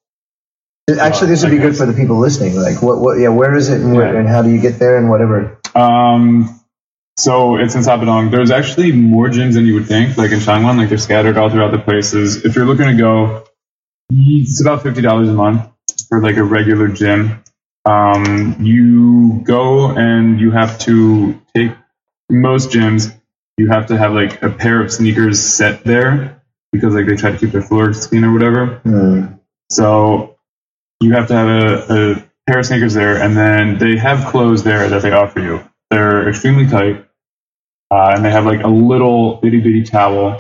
actually this would be good for the people listening. Like what what yeah, where is it and where, Yeah. and how do you get there and whatever. Um, so it's in Sabadong. There's actually more gyms than you would think. Like in Changwon, like they're scattered all throughout the places. If you're looking to go, it's about fifty dollars a month for like a regular gym. Um, you go and you have to take most gyms. You have to have like a pair of sneakers set there because like they try to keep their floors clean or whatever. Hmm. So you have to have a, a pair of sneakers there, and then they have clothes there that they offer you. They're extremely tight, uh, and they have like a little itty bitty towel.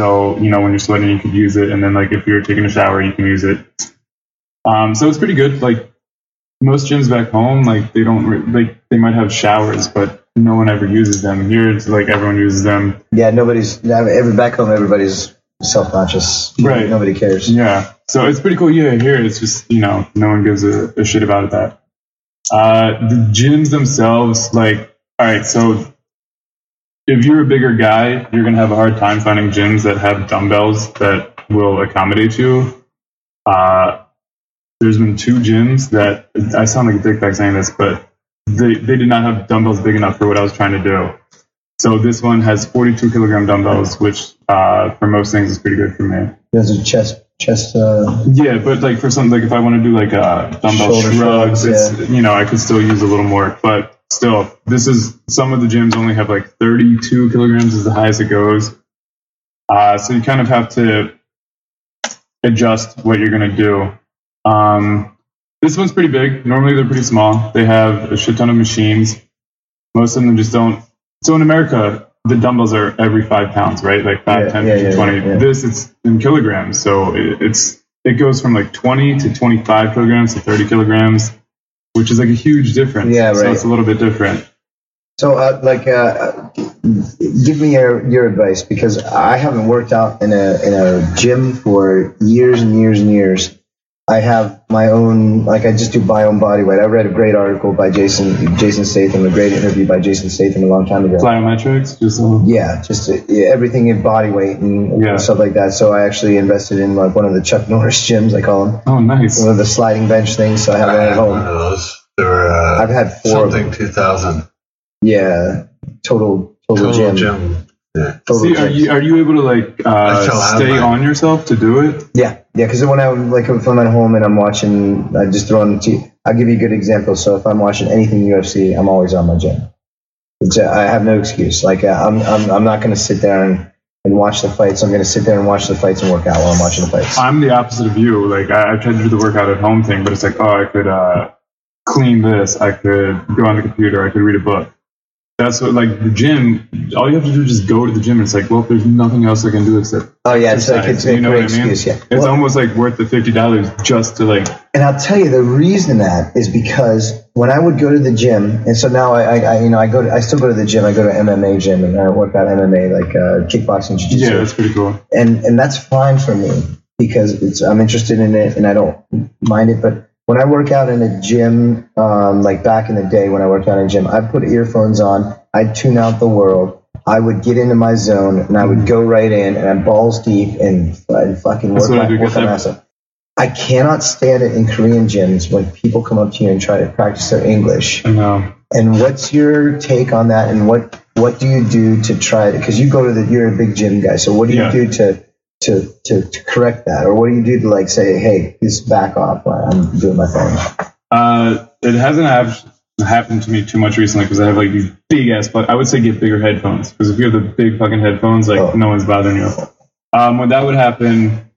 So you know when you're sweating, you could use it, and then like if you're taking a shower, you can use it. Um, so it's pretty good. Like most gyms back home, like they don't re- like they might have showers, but no one ever uses them. Here, it's like everyone uses them. Yeah, nobody's every back home. Everybody's self conscious. Right. Nobody cares. Yeah. So it's pretty cool. Yeah, here it's just, you know, no one gives a, a shit about that. Uh, the gyms themselves, like, all right, so if you're a bigger guy, you're going to have a hard time finding gyms that have dumbbells that will accommodate you. Uh, there's been two gyms that I sound like a dick dickbag saying this, but they, they did not have dumbbells big enough for what I was trying to do. So this one has 42 kilogram dumbbells, which uh, for most things is pretty good for me. There's a chest chest. Uh, Yeah, but like for something like if I want to do like a dumbbell Shoulder shrugs, shrugs, it's you know I could still use a little more, but still, this is some of the gyms only have like 32 kilograms is the highest it goes. Uh, so you kind of have to adjust what you're gonna do. Um, this one's pretty big. Normally they're pretty small. They have a shit ton of machines. Most of them just don't. So in America, the dumbbells are every five pounds, right? Like 5, Yeah, 10, yeah, 15, yeah, 20. yeah. This, it's in kilograms. So it, it's it goes from like 20 to 25 kilograms to 30 kilograms, which is like a huge difference. Yeah, right. So it's a little bit different. So, uh, like, uh, give me your, your advice because I haven't worked out in a in a gym for years and years and years. I have my own, like, I just do my own body weight. I read a great article by Jason Jason Statham, a great interview by Jason Statham a long time ago. Plyometrics, just Yeah, just uh, yeah, everything in body weight and Yeah. stuff like that. So I actually invested in like one of the Chuck Norris gyms, I call them, oh nice. one of the sliding bench things. So I have one I at had one home. of those. They were uh, I've had four. Of something them. 2000 Yeah, total total, total gym. gym. Yeah. Total See, are you are you able to like uh, stay on yourself to do it? Yeah, yeah. Because when I like if I'm at home and I'm watching, I just throw on the TV. I'll give you a good example. So if I'm watching anything UFC, I'm always on my gym. It's, uh, I have no excuse. Like uh, I'm, I'm, I'm not going to sit there and, and watch the fights. I'm going to sit there and watch the fights and work out while I'm watching the fights. I'm the opposite of you. Like I, I tried to do the workout at home thing, but it's like, oh, I could uh, clean this. I could go on the computer. I could read a book. That's what like the gym. All you have to do is just go to the gym. And It's like, well, there's nothing else I can do except Oh yeah, it's like it's a you know great I mean? excuse. Yeah. It's Well, almost like worth the fifty dollars just to like. And I'll tell you the reason that is because when I would go to the gym, and so now I, I, I you know, I go to, I still go to the gym. I go to MMA gym and I work out MMA like uh, kickboxing, jiu-jitsu, Yeah, that's pretty cool. and and that's fine for me because it's I'm interested in it and I don't mind it. But when I work out in a gym, um, like back in the day when I worked out in a gym, I put earphones on, I'd tune out the world. I would get into my zone and I would go right in and I'm balls deep and, and fucking work I my, work my ass off. I cannot stand it in Korean gyms when people come up to you and try to practice their English. I know. And what's your take on that? And what what do you do to try to? Because you go to the you're a big gym guy. So what do you Yeah. do to, to to to correct that, or what do you do to like say, hey, just back off? I'm doing my thing. Uh, it hasn't have, happened to me too much recently because I have like these big ass. But I would say get bigger headphones because if you have the big fucking headphones, like Oh. no one's bothering you. Um, when that would happen,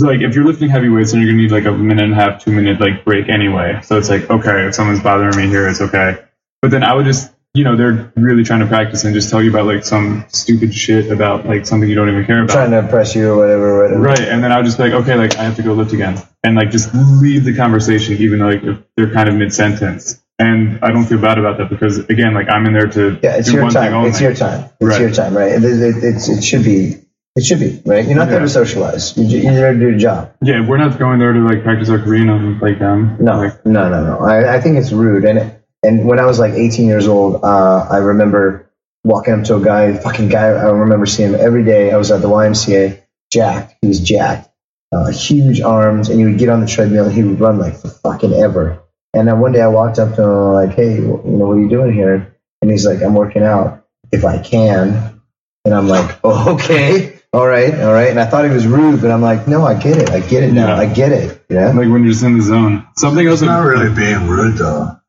like if you're lifting heavy weights, then you're gonna need like a minute and a half, two minute like break anyway. So it's like okay, if someone's bothering me here, it's okay. But then I would just, you know, they're really trying to practice and just tell you about like some stupid shit about like something you don't even care about. trying to impress you or whatever. whatever. Right, and then I would just be like, okay, like I have to go lift again, and like just leave the conversation, even though like if they're kind of mid sentence, and I don't feel bad about that because again, like I'm in there to Yeah, it's your time. It's your time. It's Right. your time, right? It, it, it's, it should be. It should be right. You're not there to socialize. You're you're there to do your job. Yeah, we're not going there to like practice our Korean and like them. No, like, no, no, no. I, I think it's rude. And and when I was like 18 years old, uh, I remember walking up to a guy, fucking guy. I remember seeing him every day. I was at the YMCA, jacked. He was jacked, uh, huge arms, and he would get on the treadmill and he would run like for fucking ever. And then one day I walked up to him and I'm like, "Hey, you know, what are you doing here?" And he's like, "I'm working out if I can." And I'm like, "Oh, okay." All right, all right. And I thought he was rude, but I'm like, no, I get it. I get it now. Yeah. I get it. Yeah, like when you're just in the zone. Something else. It's not really being rude, though.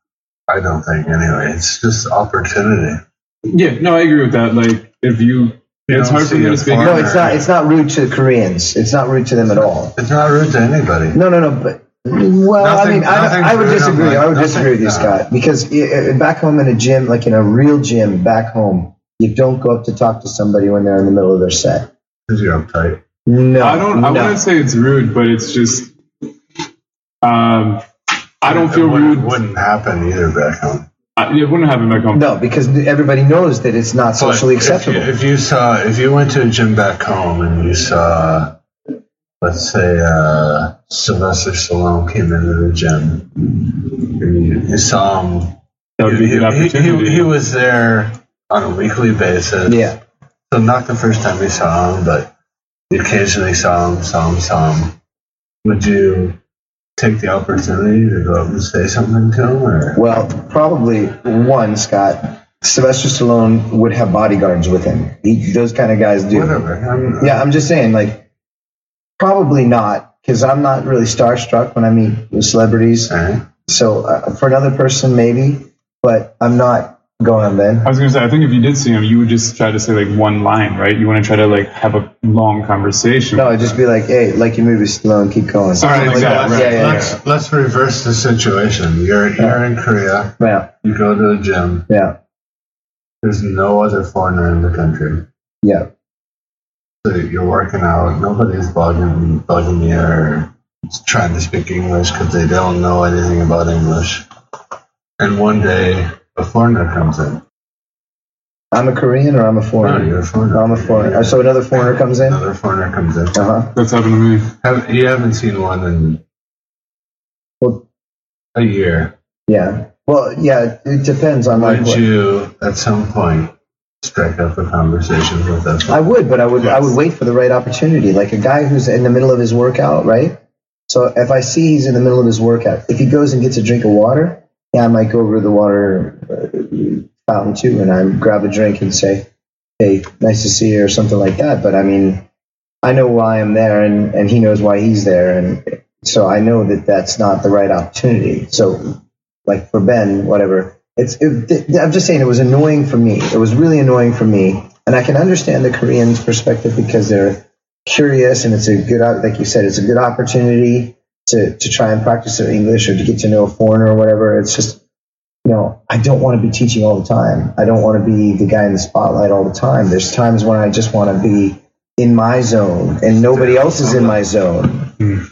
I don't think, anyway. It's just opportunity. Yeah, no, I agree with that. Like if you, You it's don't hard for see me to speak. No, it's not. It's not rude to Koreans. It's not rude to them at all. It's not rude to anybody. No, no, no. But well, I mean, I, I would disagree. like, I would nothing- disagree with you, no. Scott, because uh, back home in a gym, like in a real gym back home, you don't go up to talk to somebody when they're in the middle of their set. Because you're uptight. No, I don't. I no. wouldn't say it's rude, but it's just. Um, I don't feel it wouldn't, rude. wouldn't happen either back home. I, it wouldn't happen back home. No, because everybody knows that it's not socially But if you- acceptable. If you, saw, if you went to a gym back home and you saw, let's say, uh, Sylvester Stallone came into the gym, and you, you saw him, That would be a he, good he, he, he was there on a weekly basis. yeah, So not the first time you saw him, but you occasionally saw him, saw him, saw him. Would you take the opportunity to go up and say something to him, or Well, probably one, Scott. Sylvester Stallone would have bodyguards with him. He, those kind of guys do. whatever? I'm, Yeah, I'm just saying, like, probably not, because I'm not really starstruck when I meet with celebrities. Right. So uh, for another person, maybe, but I'm not going on then. I was gonna say, I think if you did see him, you would just try to say like one line, right? You want to try to like have a long conversation. No, I'd just be like, hey, like your movie, Stallone, keep going. All right, Something like exactly, that. right. Yeah, yeah, let's let's reverse the situation. You're you're in Korea. yeah. You go to the gym. Yeah, There's no other foreigner in the country. yeah, So you're working out. Nobody's bugging bugging you or trying to speak English because they don't know anything about English. And one day a foreigner comes in. I'm a Korean or I'm a No, foreigner? you're a foreigner. I'm a foreigner. So another foreigner comes in? Uh Another foreigner comes in. huh. That's happened to me. Have, you haven't seen one in Well, a year. yeah. Well, yeah, it depends on like Would you, at some point, strike up a conversation with that? I would, but I would I would wait for the right opportunity. Like a guy who's in the middle of his workout, right? So if I see he's in the middle of his workout, if he goes and gets a drink of water, yeah, I might go over to the water uh, fountain too, and I grab a drink and say, "Hey, nice to see you," or something like that. But I mean, I know why I'm there, and and he knows why he's there, and so I know that that's not the right opportunity. So, like for Ben, whatever. It's. It, I'm just saying, it was annoying for me. It was really annoying for me, and I can understand the Koreans' perspective because they're curious, and it's a good, like you said, it's a good opportunity to to try and practice their English or to get to know a foreigner or whatever. It's just, you know, I don't want to be teaching all the time. I don't want to be the guy in the spotlight all the time. There's times when I just want to be in my zone and nobody else is in my zone. Hmm.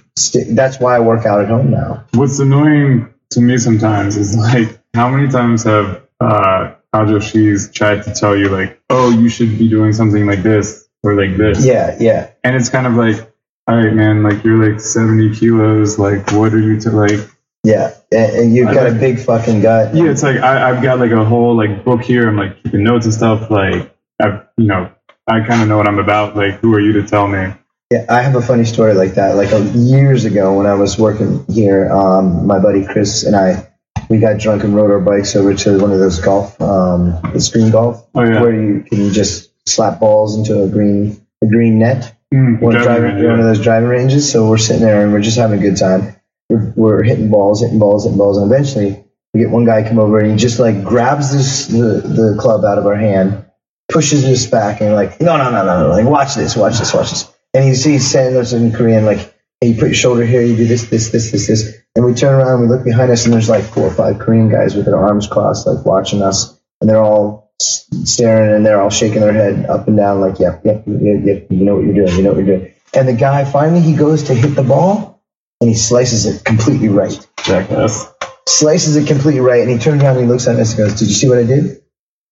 That's why I work out at home now. What's annoying to me sometimes is like how many times have uh ajusshis tried to tell you like, oh, you should be doing something like this or like this. Yeah, yeah. And it's kind of like, all right, man, like you're like 70 kilos. Like, what are you to like? Yeah, and, and you've I got a big fucking gut. Yeah, it's like I, I've got like a whole like book here. I'm like keeping notes and stuff. Like, I've, you know, I kind of know what I'm about. Like, who are you to tell me? Yeah, I have a funny story like that. Like uh, years ago when I was working here, um, my buddy Chris and I, we got drunk and rode our bikes over to one of those golf, um, the screen golf, Oh yeah. where you can just slap balls into a green, a green net. Mm, One, driving range, yeah. one of those driving ranges. So we're sitting there and we're just having a good time. We're, we're hitting balls, hitting balls, hitting balls, and eventually we get one guy come over and he just like grabs this the, the club out of our hand, pushes this back, and like, no, no, no, no, no, like watch this, watch this, watch this. And he's he's saying us in Korean like, hey, you put your shoulder here, you do this, this, this, this, this. And we turn around, and we look behind us, and there's like four or five Korean guys with their arms crossed, like watching us, and they're all staring and they're all shaking their head up and down, like, yep, yep, yep, yep, you know what you're doing, you know what you're doing. And the guy finally he goes to hit the ball, and he slices it completely right, Jackass. slices it completely right, and he turns around and he looks at us and goes, "Did you see what I did?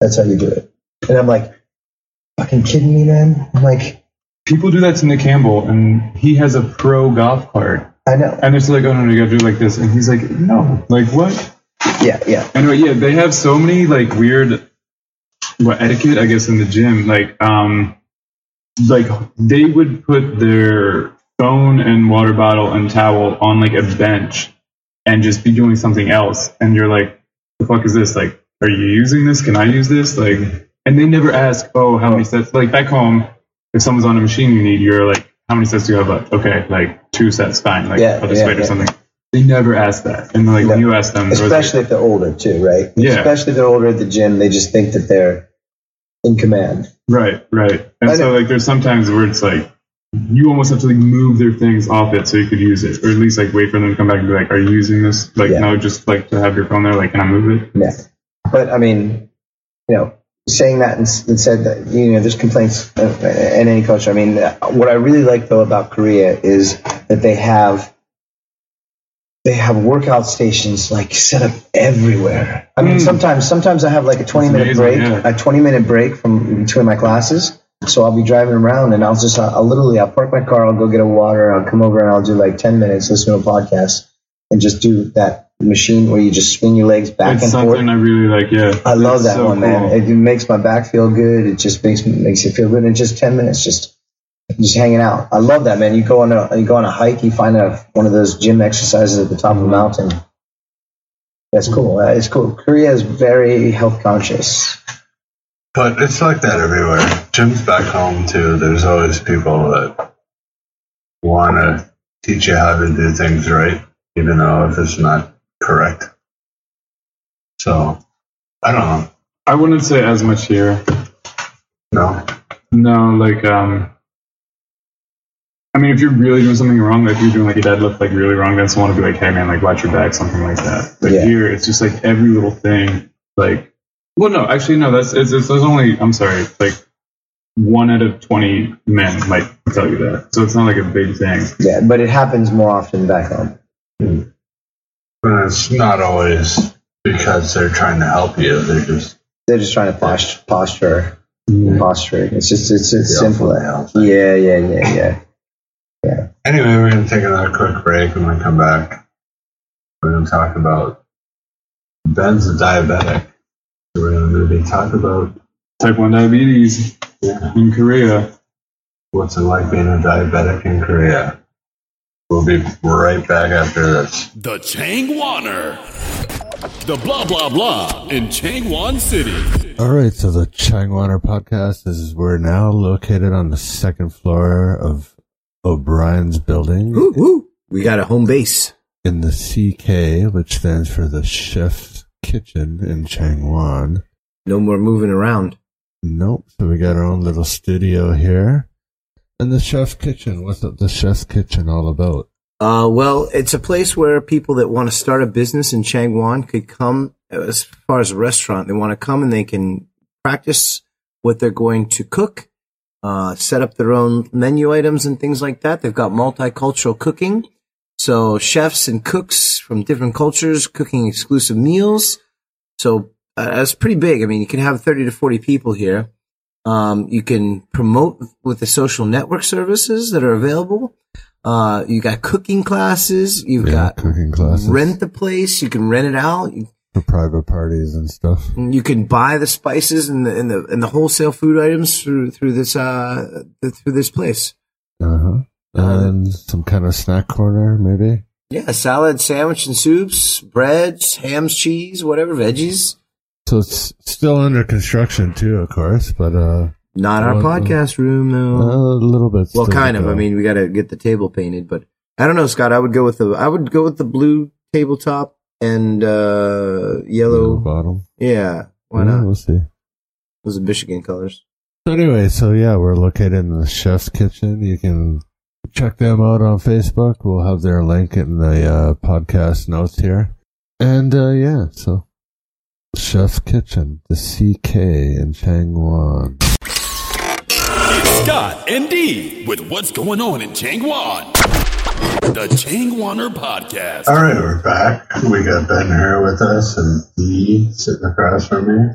That's how you do it." And I'm like, "Fucking kidding me, man?" I'm like, People do that to Nick Campbell, and he has a pro golf cart. "I know, And they're still like, oh no, no, you gotta do it like this. And he's like, no, like what? yeah, yeah, Anyway, yeah, they have so many like weird what etiquette, I guess, in the gym. Like, um, like they would put their phone and water bottle and towel on like a bench and just be doing something else. And you're like, the fuck is this? Like, are you using this? Can I use this? Like, and they never ask, oh, how many sets? Like back home, if someone's on a machine you need, you're like, how many sets do you have left? Okay, like two sets, fine. Like, Yeah, I'll just yeah, wait or yeah. something. They never ask that. And like when you ask them, they're like, especially if they're older too, right? Yeah. Especially if they're older at the gym, they just think that they're in command. Right, right. And I so know. like there's sometimes where it's like you almost have to like move their things off it so you could use it. Or at least like wait for them to come back and be like, Are you using this? Like Yeah. no, just like to have your phone there, like can I move it? Yeah. But I mean, you know, saying that and, and said that you know there's complaints uh, in any culture. I mean, what I really like though about Korea is that they have they have workout stations like set up everywhere. I mean, Mm. sometimes sometimes I have like a 20 minute amazing, break, yeah. a 20 minute break from between my classes. So I'll be driving around and I'll just I'll, I'll literally I'll park my car, I'll go get a water, I'll come over and I'll do like 10 minutes, listen to a podcast, and just do that machine where you just swing your legs back it's and forth. something I really like, yeah. I love It's that so one, man. cool. It makes my back feel good. It just makes me makes you feel good in just ten minutes. Just just hanging out. I love that, man. You go on a you go on a hike. You find a one of those gym exercises at the top of the mountain. That's cool. Uh, It's cool. Korea is very health conscious. But it's like that everywhere. Gyms back home too. There's always people that want to teach you how to do things right, even though if it's not correct. So I don't know. I wouldn't say as much here. No, No, like um I mean if you're really doing something wrong, like if you're doing like a deadlift like really wrong, then someone will be like, Hey man, like watch your back, something like that. But Yeah. here it's just like every little thing, like well no, actually no, that's it's, it's there's only I'm sorry, like one out of twenty men might tell you that. So it's not like a big thing. Yeah, but it happens more often back home. Hmm. but it's not always because they're trying to help you. They're just They're just trying to posture, posture, posture. It's just it's it's Yeah, simple. yeah. Yeah, yeah, yeah, yeah. Anyway, we're going to take another quick break. When we come back, we're going to talk about Ben's a diabetic. So we're going to maybe talk about Type one diabetes yeah, in Korea. what's it like being a diabetic in Korea. We'll be right back after this. The Changwaner. The blah blah blah in Changwon City. All right, so the Changwaner podcast is we're now located on the second floor of O'Brien's building Woo, woo. We got a home base. in the CK, which stands for the Chef's Kitchen in Changwon. No more moving around. Nope. So we got our own little studio here. And the Chef's Kitchen, what's the Chef's Kitchen all about? Uh, well, it's a place where people that want to start a business in Changwon could come. As far as a restaurant, they want to come and they can practice what they're going to cook, uh, set up their own menu items and things like that. They've got multicultural cooking, so chefs and cooks from different cultures cooking exclusive meals. So uh, that's pretty big. I mean, you can have thirty to forty people here. Um, you can promote with the social network services that are available. Uh, you got cooking classes. You've Yeah, got cooking classes rent the place. You can rent it out. You, for private parties and stuff. you can buy the spices and the and the and the wholesale food items through through this uh through this place. Uh huh. And some kind of snack corner, maybe. Yeah, salad, sandwich, and soups, breads, hams, cheese, whatever, veggies. So it's still under construction too, of course, but uh, Not our Well, podcast room though. a little bit. well, kind of. I mean, we got to get the table painted, but I don't know, Scott. I would go with the I would go with the blue tabletop and uh Little yellow. bottom. Yeah, why Yeah, not? We'll see. Those are Michigan colors. So anyway, so yeah, we're located in the chef's kitchen. You can check them out on Facebook. We'll have their link in the uh, podcast notes here. And uh, yeah, so chef's kitchen, the CK in Changwon. It's Scott and D with what's going on in Changwon. The Changwaner Podcast. All right, we're back. We got Ben here with us and D sitting across from me.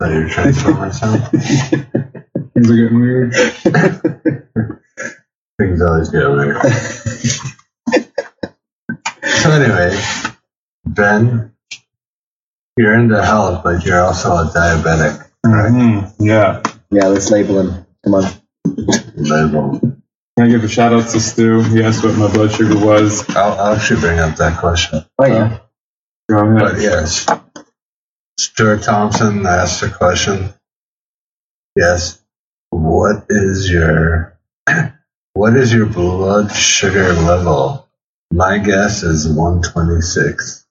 That your transformer sound? Things are getting weird. Things always get weird. so anyway, Ben, you're into health, but you're also a diabetic, right? Mhm, Yeah. Yeah, let's label him. Come on. Label. Can I give a shout out to Stu? He asked what my blood sugar was. I'll, I'll actually bring up that question. Oh yeah. Go ahead. But yes, Stuart Thompson asked a question. Yes, what is your what is your blood sugar level? My guess is 126.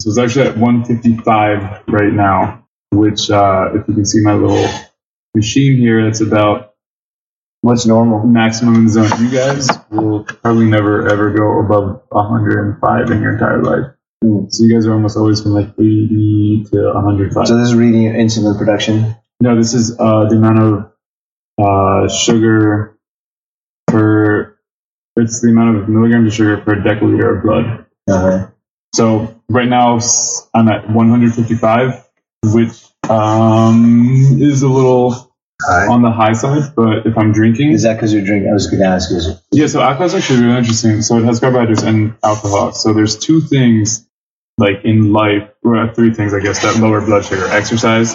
So it's actually at 155 right now, which, uh, if you can see my little machine here, that's about What's normal? maximum in the zone. You guys will probably never ever go above 105 in your entire life. Hmm. So you guys are almost always from like 80 to 105. So this is reading your insulin production. no, this is uh, the amount of uh, sugar per. It's the amount of milligrams of sugar per deciliter of blood. Uh-huh. So right now I'm at 155, which um, is a little Hi. on the high side. But if I'm drinking, Is that because you're drinking? I was going to ask you. yeah. So alcohol is actually really interesting. So it has carbohydrates and alcohol. So there's two things like in life, or three things I guess that lower blood sugar: exercise,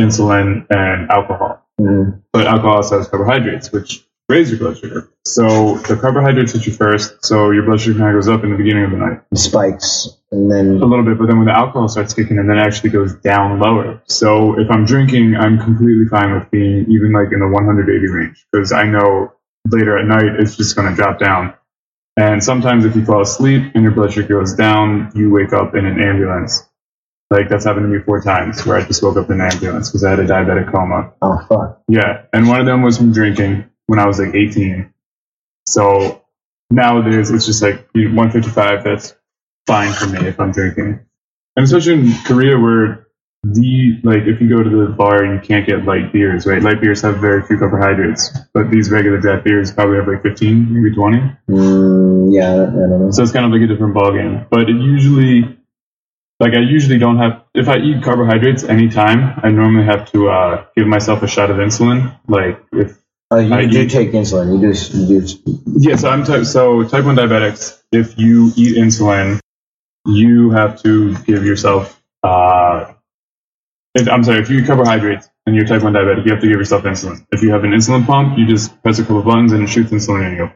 insulin, and alcohol. Mhm. But alcohol also has carbohydrates, which raise your blood sugar. So the carbohydrates hit you first, so your blood sugar kind of goes up in the beginning of the night. Spikes, and then a little bit, but then when the alcohol starts kicking in, then it actually goes down lower. So if I'm drinking, I'm completely fine with being even like in the 180 range because I know later at night it's just going to drop down. And sometimes if you fall asleep and your blood sugar goes down, you wake up in an ambulance. Like that's happened to me four times where I just woke up in an ambulance because I had a diabetic coma. oh fuck. Yeah, and one of them was from drinking when I was like 18. So nowadays it's just like 155. That's fine for me if I'm drinking, and especially in Korea where the like if you go to the bar and you can't get light beers, right? Light beers have very few carbohydrates, but these regular draft beers probably have like 15, maybe 20. Mm, yeah, I don't know. So it's kind of like a different ballgame. But it usually, like I usually don't have, if I eat carbohydrates anytime, I normally have to uh, give myself a shot of insulin. Like if Oh, you I do eat- take insulin. You do. You do. Yeah, so I'm type so type one diabetics. If you eat insulin, you have to give yourself. Uh, if- I'm sorry, if you eat carbohydrates and you're type one diabetic, you have to give yourself insulin. If you have an insulin pump, you just press a couple of buttons and it shoots insulin in you.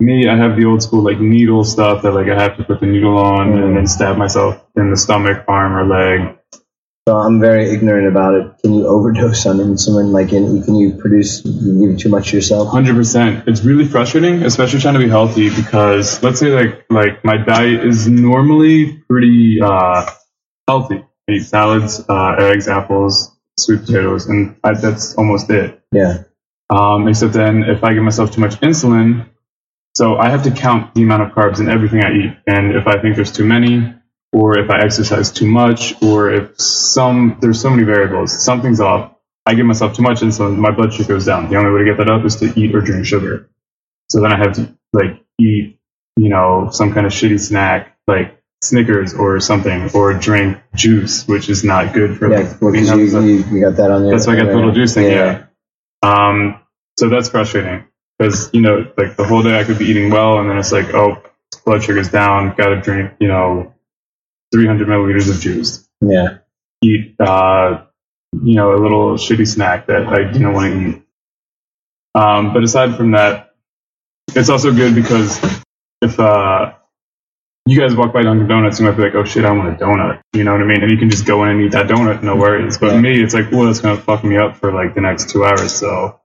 Me, I have the old school like needle stuff that like I have to put the needle on and then stab myself in the stomach, arm, or leg. So I'm very ignorant about it. Can you overdose on insulin? Like, in, can you produce? You give too much yourself? Hundred percent. It's really frustrating, especially trying to be healthy because let's say like like my diet is normally pretty uh, healthy. I eat salads, uh, eggs, apples, sweet potatoes, and I, that's almost it. Yeah. Um, except then if I give myself too much insulin, So I have to count the amount of carbs in everything I eat. And if I think there's too many, or if I exercise too much, or if some, there's so many variables, something's off, I give myself too much insulin, my blood sugar goes down. The only way to get that up is to eat or drink sugar. So then I have to like eat, you know, some kind of shitty snack, like Snickers or something, or drink juice, which is not good for Yeah, like well, you, you, you got that on your. That's why I got the little juice thing. Yeah. Yeah. Um. So that's frustrating because you know, like the whole day I could be eating well, and then it's like, oh, blood sugar's down. Got to drink, you know, 300 milliliters of juice. Yeah. Eat, uh, you know, a little shitty snack that I you know want to eat. Um. But aside from that, it's also good because if uh. You guys walk by Dunkin' Donuts, you might be like, "Oh shit, I want a donut." You know what I mean? And you can just go in and eat that donut, no worries. But Yeah. me, it's like, "Well, that's gonna fuck me up for like the next two hours." So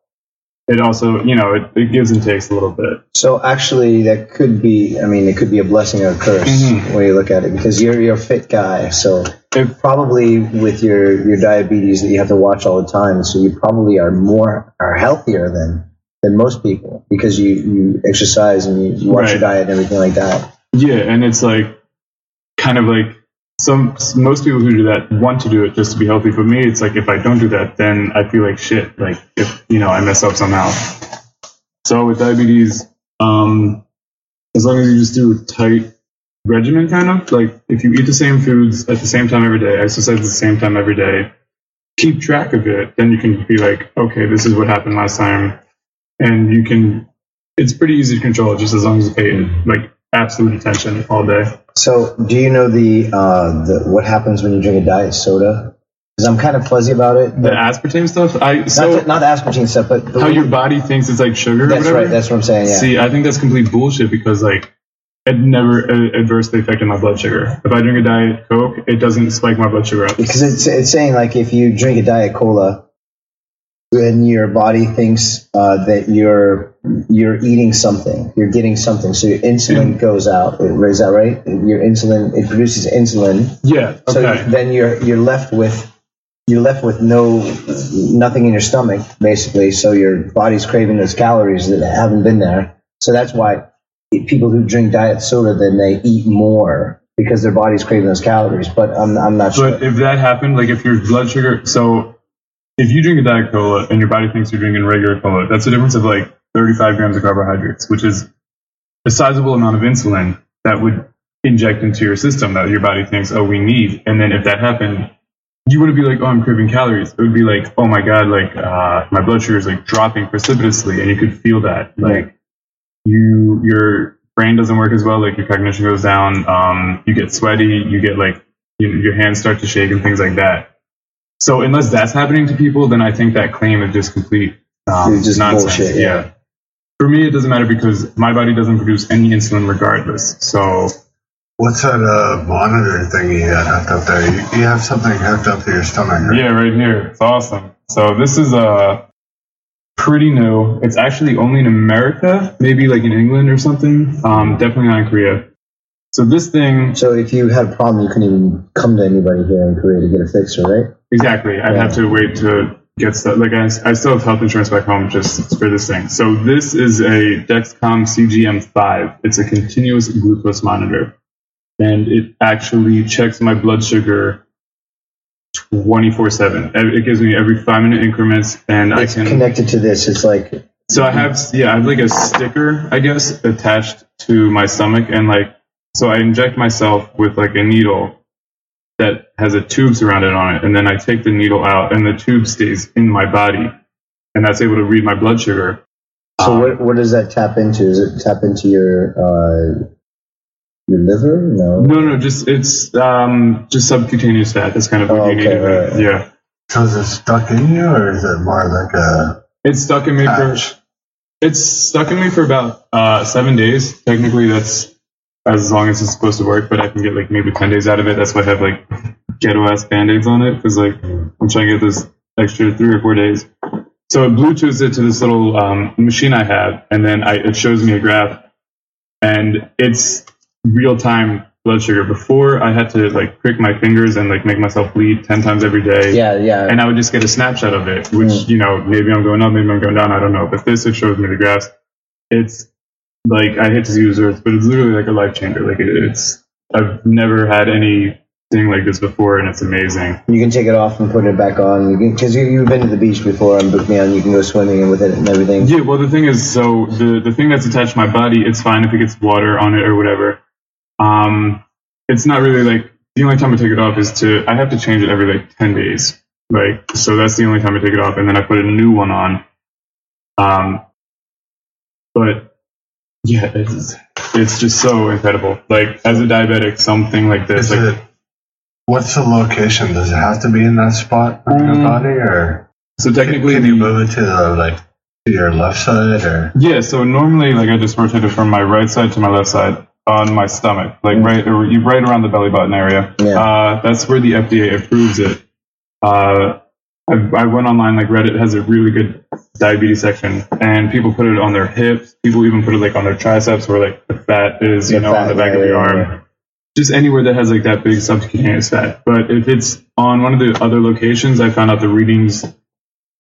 it also, you know, it, it gives and takes a little bit. So actually, that could be. I mean, it could be a blessing or a curse Mhm. when you look at it, because you're you're a fit guy. So If- probably with your your diabetes that you have to watch all the time, so you probably are more are healthier than than most people because you you exercise and you, you watch your diet and everything like that. Yeah, and it's like kind of like some most people who do that want to do it just to be healthy. For me, it's like if I don't do that, then I feel like shit. Like if you know I mess up somehow. So with diabetes, um, as long as you just do a tight regimen, kind of like if you eat the same foods at the same time every day, exercise at the same time every day, keep track of it, then you can be like, okay, this is what happened last time, and you can. It's pretty easy to control just as long as you pay like absolute attention all day. So do you know the uh the what happens when you drink a diet soda? Because I'm kind of fuzzy about it. The aspartame stuff, I not, so the, not the aspartame stuff, but the, how your body thinks it's like sugar. or That's right. That's what I'm saying. Yeah. See, I think that's complete bullshit because like it never uh, adversely affected my blood sugar. If I drink a diet coke, it doesn't spike my blood sugar up. because it's it's saying like if you drink a diet cola and your body thinks uh, that you're you're eating something you're getting something. So your insulin goes out. Is that right? Your insulin it produces insulin. Yeah. Okay. so then you're you're left with you're left with no nothing in your stomach basically. So your body's craving those calories that haven't been there. So that's why people who drink diet soda then they eat more because their body's craving those calories. But i'm, I'm not sure. But if that happened, like if your blood sugar, so if you drink a diet cola and your body thinks you're drinking regular cola, that's a difference of like 35 grams of carbohydrates, which is a sizable amount of insulin that would inject into your system that your body thinks, oh, we need. And then if that happened, you wouldn't be like, oh, I'm craving calories. It would be like, oh my god, like uh, my blood sugar is like dropping precipitously, and you could feel that, like you your brain doesn't work as well, like your cognition goes down, um, you get sweaty, you get like you, your hands start to shake and things like that. So unless that's happening to people, then I think that claim is just complete um, It's just nonsense. bullshit, yeah. For me, it doesn't matter because my body doesn't produce any insulin regardless. So What's that uh, monitor thing you got hooked up there? You, you have something hooked up to your stomach, right? yeah, right here, it's awesome. So this is uh, pretty new. It's actually only in America, maybe like in England or something. Um, definitely not in Korea. So this thing, So if you had a problem, you couldn't even come to anybody here in Korea to get it fixed, right? Exactly. I'd have to wait to get stuff. Like I, I still have health insurance back home just for this thing. So this is a Dexcom CGM5. It's a continuous glucose monitor, and it actually checks my blood sugar 24/7. It gives me every five minute increments, and It's I can. connected to this. It's like So I have, yeah, I have like a sticker, I guess, attached to my stomach, and like, so I inject myself with like a needle that has a tube surrounded on it, and then I take the needle out, and the tube stays in my body, and that's able to read my blood sugar. so. Um, What, what does that tap into? Does it tap into your uh, your liver? No. No, no, just it's um just subcutaneous fat. That's kind of what Oh, you need. okay, to right, right. Yeah, So is it stuck in you, or is it more like a it's stuck in me for it's stuck in me for about uh, seven days. Technically, that's as long as it's supposed to work, but I can get like maybe 10 days out of it. That's why I have like ghetto ass band aids on it because like I'm trying to get this extra three or four days. So it Bluetooths it to this little um, machine I have, and then I, it shows me a graph, and it's real time blood sugar. Before I had to like prick my fingers and like make myself bleed 10 times every day Yeah, yeah. and I would just get a snapshot of it, which Mm. you know maybe I'm going up, maybe I'm going down, I don't know. But this it shows me the graphs. It's like I hate to use words, but it's literally like a life changer. Like it, it's I've never had anything like this before, and it's amazing. You can take it off and put it back on. Because you, you've been to the beach before and booked me on. You can go swimming with it and everything. Yeah, well, the thing is, so the the thing that's attached to my body, it's fine if it gets water on it or whatever. Um, it's not really like the only time I take it off is to I have to change it every like ten days. Like, so that's the only time I take it off, and then I put a new one on. Um, but yeah, it's it's just so incredible. Like as a diabetic, something like this, Is like it, what's the location? Does it have to be in that spot on your Um, body, or so technically, can you move it to the like to your left side, or Yeah, so normally, like I just rotate it from my right side to my left side on my stomach, like right, or you right around the belly button area. Yeah. Uh, that's where the FDA approves it. Uh, I, I went online, like Reddit has a really good diabetes section, and people put it on their hips. People even put it like on their triceps, where like the fat is, you The know, on the back of your arm. yeah. Just anywhere that has like that big subcutaneous fat. But if it's on one of the other locations, I found out the readings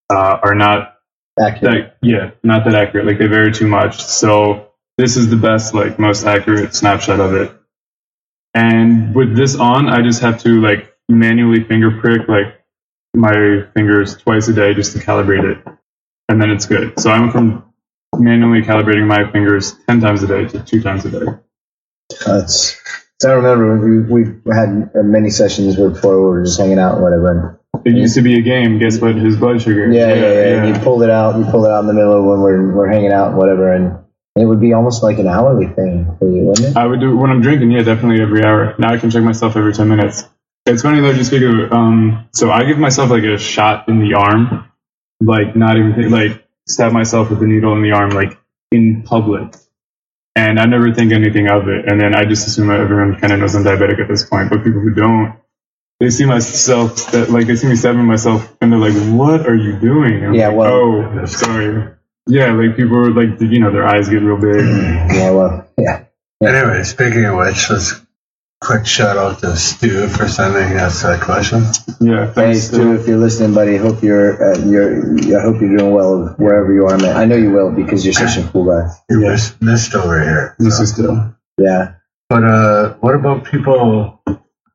uh, are not Accurate. that yeah, not that accurate. Like they vary too much. So this is the best, like most accurate snapshot of it. And with this on, I just have to like manually finger prick like my fingers twice a day just to calibrate it, and then it's good. So I went from manually calibrating my fingers ten times a day to two times a day. That's. So I remember we we had many sessions where before we were just hanging out and whatever. It used to be a game. Guess what? His blood sugar. And yeah, yeah, yeah. And you pulled it out. You pulled it out in the middle of when we're we're hanging out and whatever, and it would be almost like an hourly thing for you, wouldn't it? I would do when I'm drinking. Yeah, definitely every hour. Now I can check myself every ten minutes. It's funny though. Just speak of um. So I give myself like a shot in the arm, like not even think, like stab myself with a needle in the arm, like in public, and I never think anything of it. And then I just assume that everyone kind of knows I'm diabetic at this point. But people who don't, they see myself that like they see me stabbing myself, and they're like, "What are you doing?" I'm Yeah, like, well- oh, sorry. Yeah, like people are like, you know, their eyes get real big. Yeah, well, yeah. anyway? Speaking of which, let's quick shout out to Stu for sending us that question. Yeah, Hey, thanks. Stu, if you're listening, buddy, hope you're uh, you're I hope you're doing well wherever you are, man. I know you will because you're such a cool guy. You Yeah. missed, missed over here. This so. is still. Yeah. But uh, what about people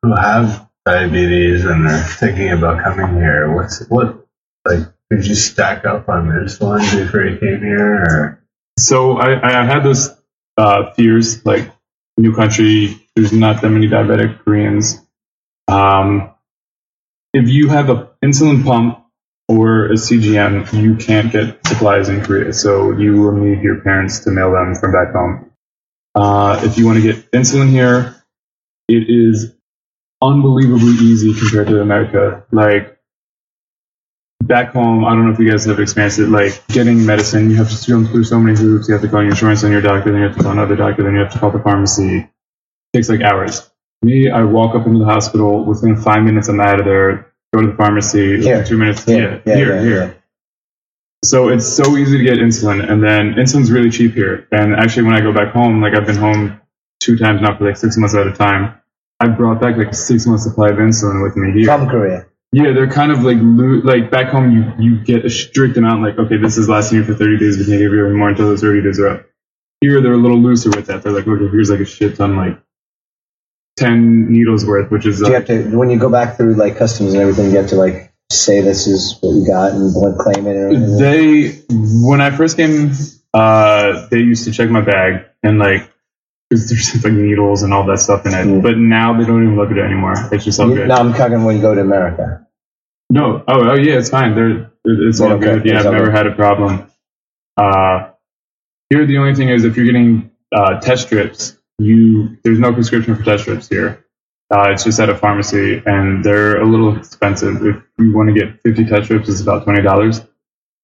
who have diabetes and are thinking about coming here? What's what like? Did you stack up on insulin before you came here, or So I, I had those uh, fears, like new country, there's not that many diabetic Koreans. Um, if you have an insulin pump or a CGM, you can't get supplies in Korea, so you will need your parents to mail them from back home. Uh, if you want to get insulin here, it is unbelievably easy compared to America. Like back home, I don't know if you guys have experienced it, like getting medicine, you have to jump through so many hoops. You have to call your insurance on your doctor, then you have to call another doctor, then you have to call the pharmacy. It takes like hours. Me, I walk up into the hospital within five minutes. I'm out of there. Go to the pharmacy. Here. Two minutes. Here. Yeah, Yeah, here, yeah, here. So it's so easy to get insulin, and then insulin's really cheap here. And actually, when I go back home, like I've been home two times now for like six months at a time. I brought back like a six month supply of insulin with me here. From Korea. Yeah, they're kind of like like back home. You you get a strict amount. Like okay, this is lasting you for thirty days. We can't give you more until those thirty days are up. Here they're a little looser with that. They're like, okay, here's like a shit ton, like ten needles worth, which is Do you uh, have to when you go back through like customs and everything, you have to like say this is what you got and like, claim it. Everything? they when I first came, uh, they used to check my bag and like. Because there's like needles and all that stuff in it, Mm. but now they don't even look at it anymore. It's just all You- good. no, I'm talking when you go to America. No. Oh, oh yeah, it's fine. They're, it's all Okay, good. Yeah, it's I've never good. had a problem. Uh, here, the only thing is if you're getting uh, test strips, you there's no prescription for test strips here. Uh, it's just at a pharmacy, and they're a little expensive. If you want to get 50 test strips, it's about twenty dollars.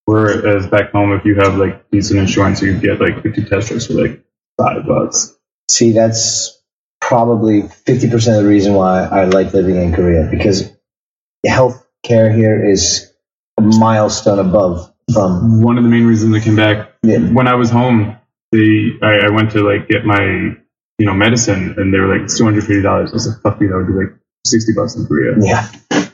Whereas back home, if you have like decent insurance, you get like 50 test strips for like five bucks. See, that's probably 50% of the reason why I like living in Korea because health care here is a milestone above from. One of the main reasons I came back Yeah. when I was home, they I, I went to like get my you know medicine, and they were like two hundred fifty dollars. I was like, fuck me, that would be like sixty bucks in Korea. Yeah.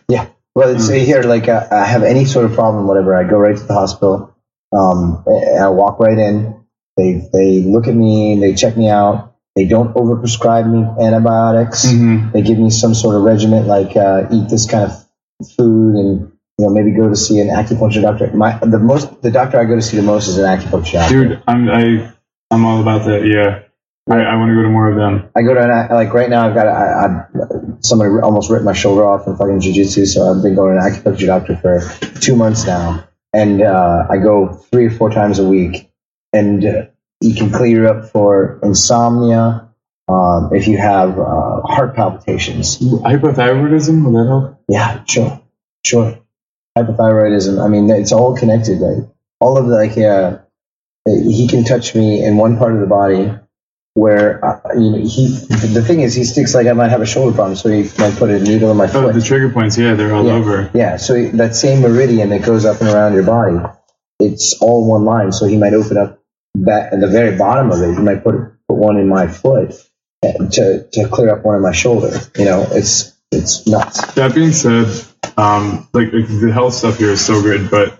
Yeah. Well, it's here, like, uh, I have any sort of problem, whatever, I go right to the hospital. Um, I walk right in, They they look at me, they check me out. They don't overprescribe me antibiotics. Mhm. They give me some sort of regimen, like uh, eat this kind of food, and you know maybe go to see an acupuncture doctor. My the most the doctor I go to see the most is an acupuncture doctor. Dude, I'm I I'm all about that. Yeah, I, I want to go to more of them. I go to an, like right now. I've got I, I, somebody almost ripped my shoulder off in fucking jujitsu, so I've been going to an acupuncture doctor for two months now, and uh, I go three or four times a week, and uh, you can clear up for insomnia. Um, if you have uh, heart palpitations, Hypothyroidism will that help? yeah, sure, sure. Hypothyroidism. I mean, it's all connected, right? All of the, like, uh, he can touch me in one part of the body where, uh, you know, he. The thing is, he sticks like I might have a shoulder problem, so he might put a needle in my Oh, foot. the trigger points. Yeah, they're all yeah. over. Yeah, so that same meridian that goes up and around your body, it's all one line. So he might open up that at the very bottom of it. He might put put one in my foot to to clear up one in my shoulder. You know, it's it's nuts. That being said, um, like like, the health stuff here is so good, but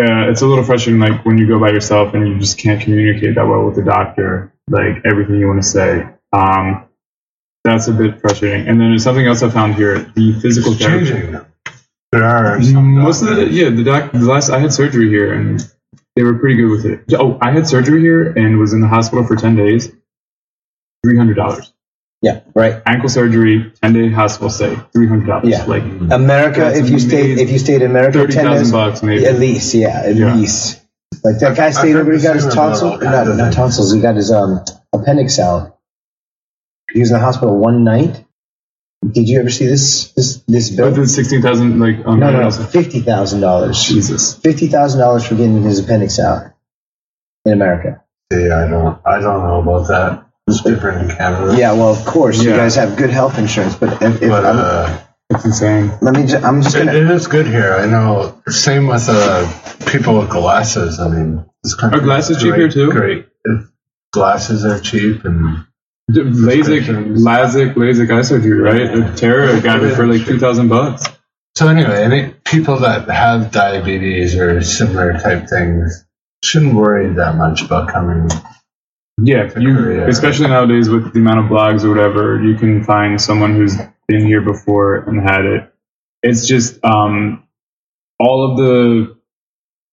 uh, it's a little frustrating. Like when you go by yourself and you just can't communicate that well with the doctor, like everything you want to say. Um, that's a bit frustrating. And then there's something else I found here: the physical It's therapy. changing. There are some Most of the yeah, the doc. The last I had surgery here, and they were pretty good with it. Oh, I had surgery here and was in the hospital for ten days. Three hundred dollars. Yeah, right. Ankle surgery, ten day hospital stay, three hundred dollars. Yeah. like America, if you stayed if you stayed in America thirty ten thousand days, bucks maybe. at least, yeah, at Yeah. least. Like that guy stayed I've over, he got his heard the same tonsil, about all not, of not things. tonsils, he got his um appendix out. He was in the hospital one night. Did you ever see this this this bill? But then sixteen thousand, like um, No, no, no, fifty thousand dollars. Jesus. Fifty thousand dollars for getting his appendix out in America. See, I don't, I don't know about that. It's different in Canada. Yeah, well, of course, you Yeah. guys have good health insurance, but if, if But I'm, uh, It's insane. let me, ju- I'm just it, gonna. it is good here. I know. Same with uh, people with glasses. I mean, this country Are glasses is cheap here great- too? Great. If glasses are cheap, and D- LASIK, Prescriptions. LASIK, LASIK eye surgery, right? Tara got it for like two thousand bucks. so anyway, any people that have diabetes or similar type things shouldn't worry that much about coming. Yeah, you especially nowadays with the amount of blogs or whatever, you can find someone who's been here before and had it. It's just um, all of the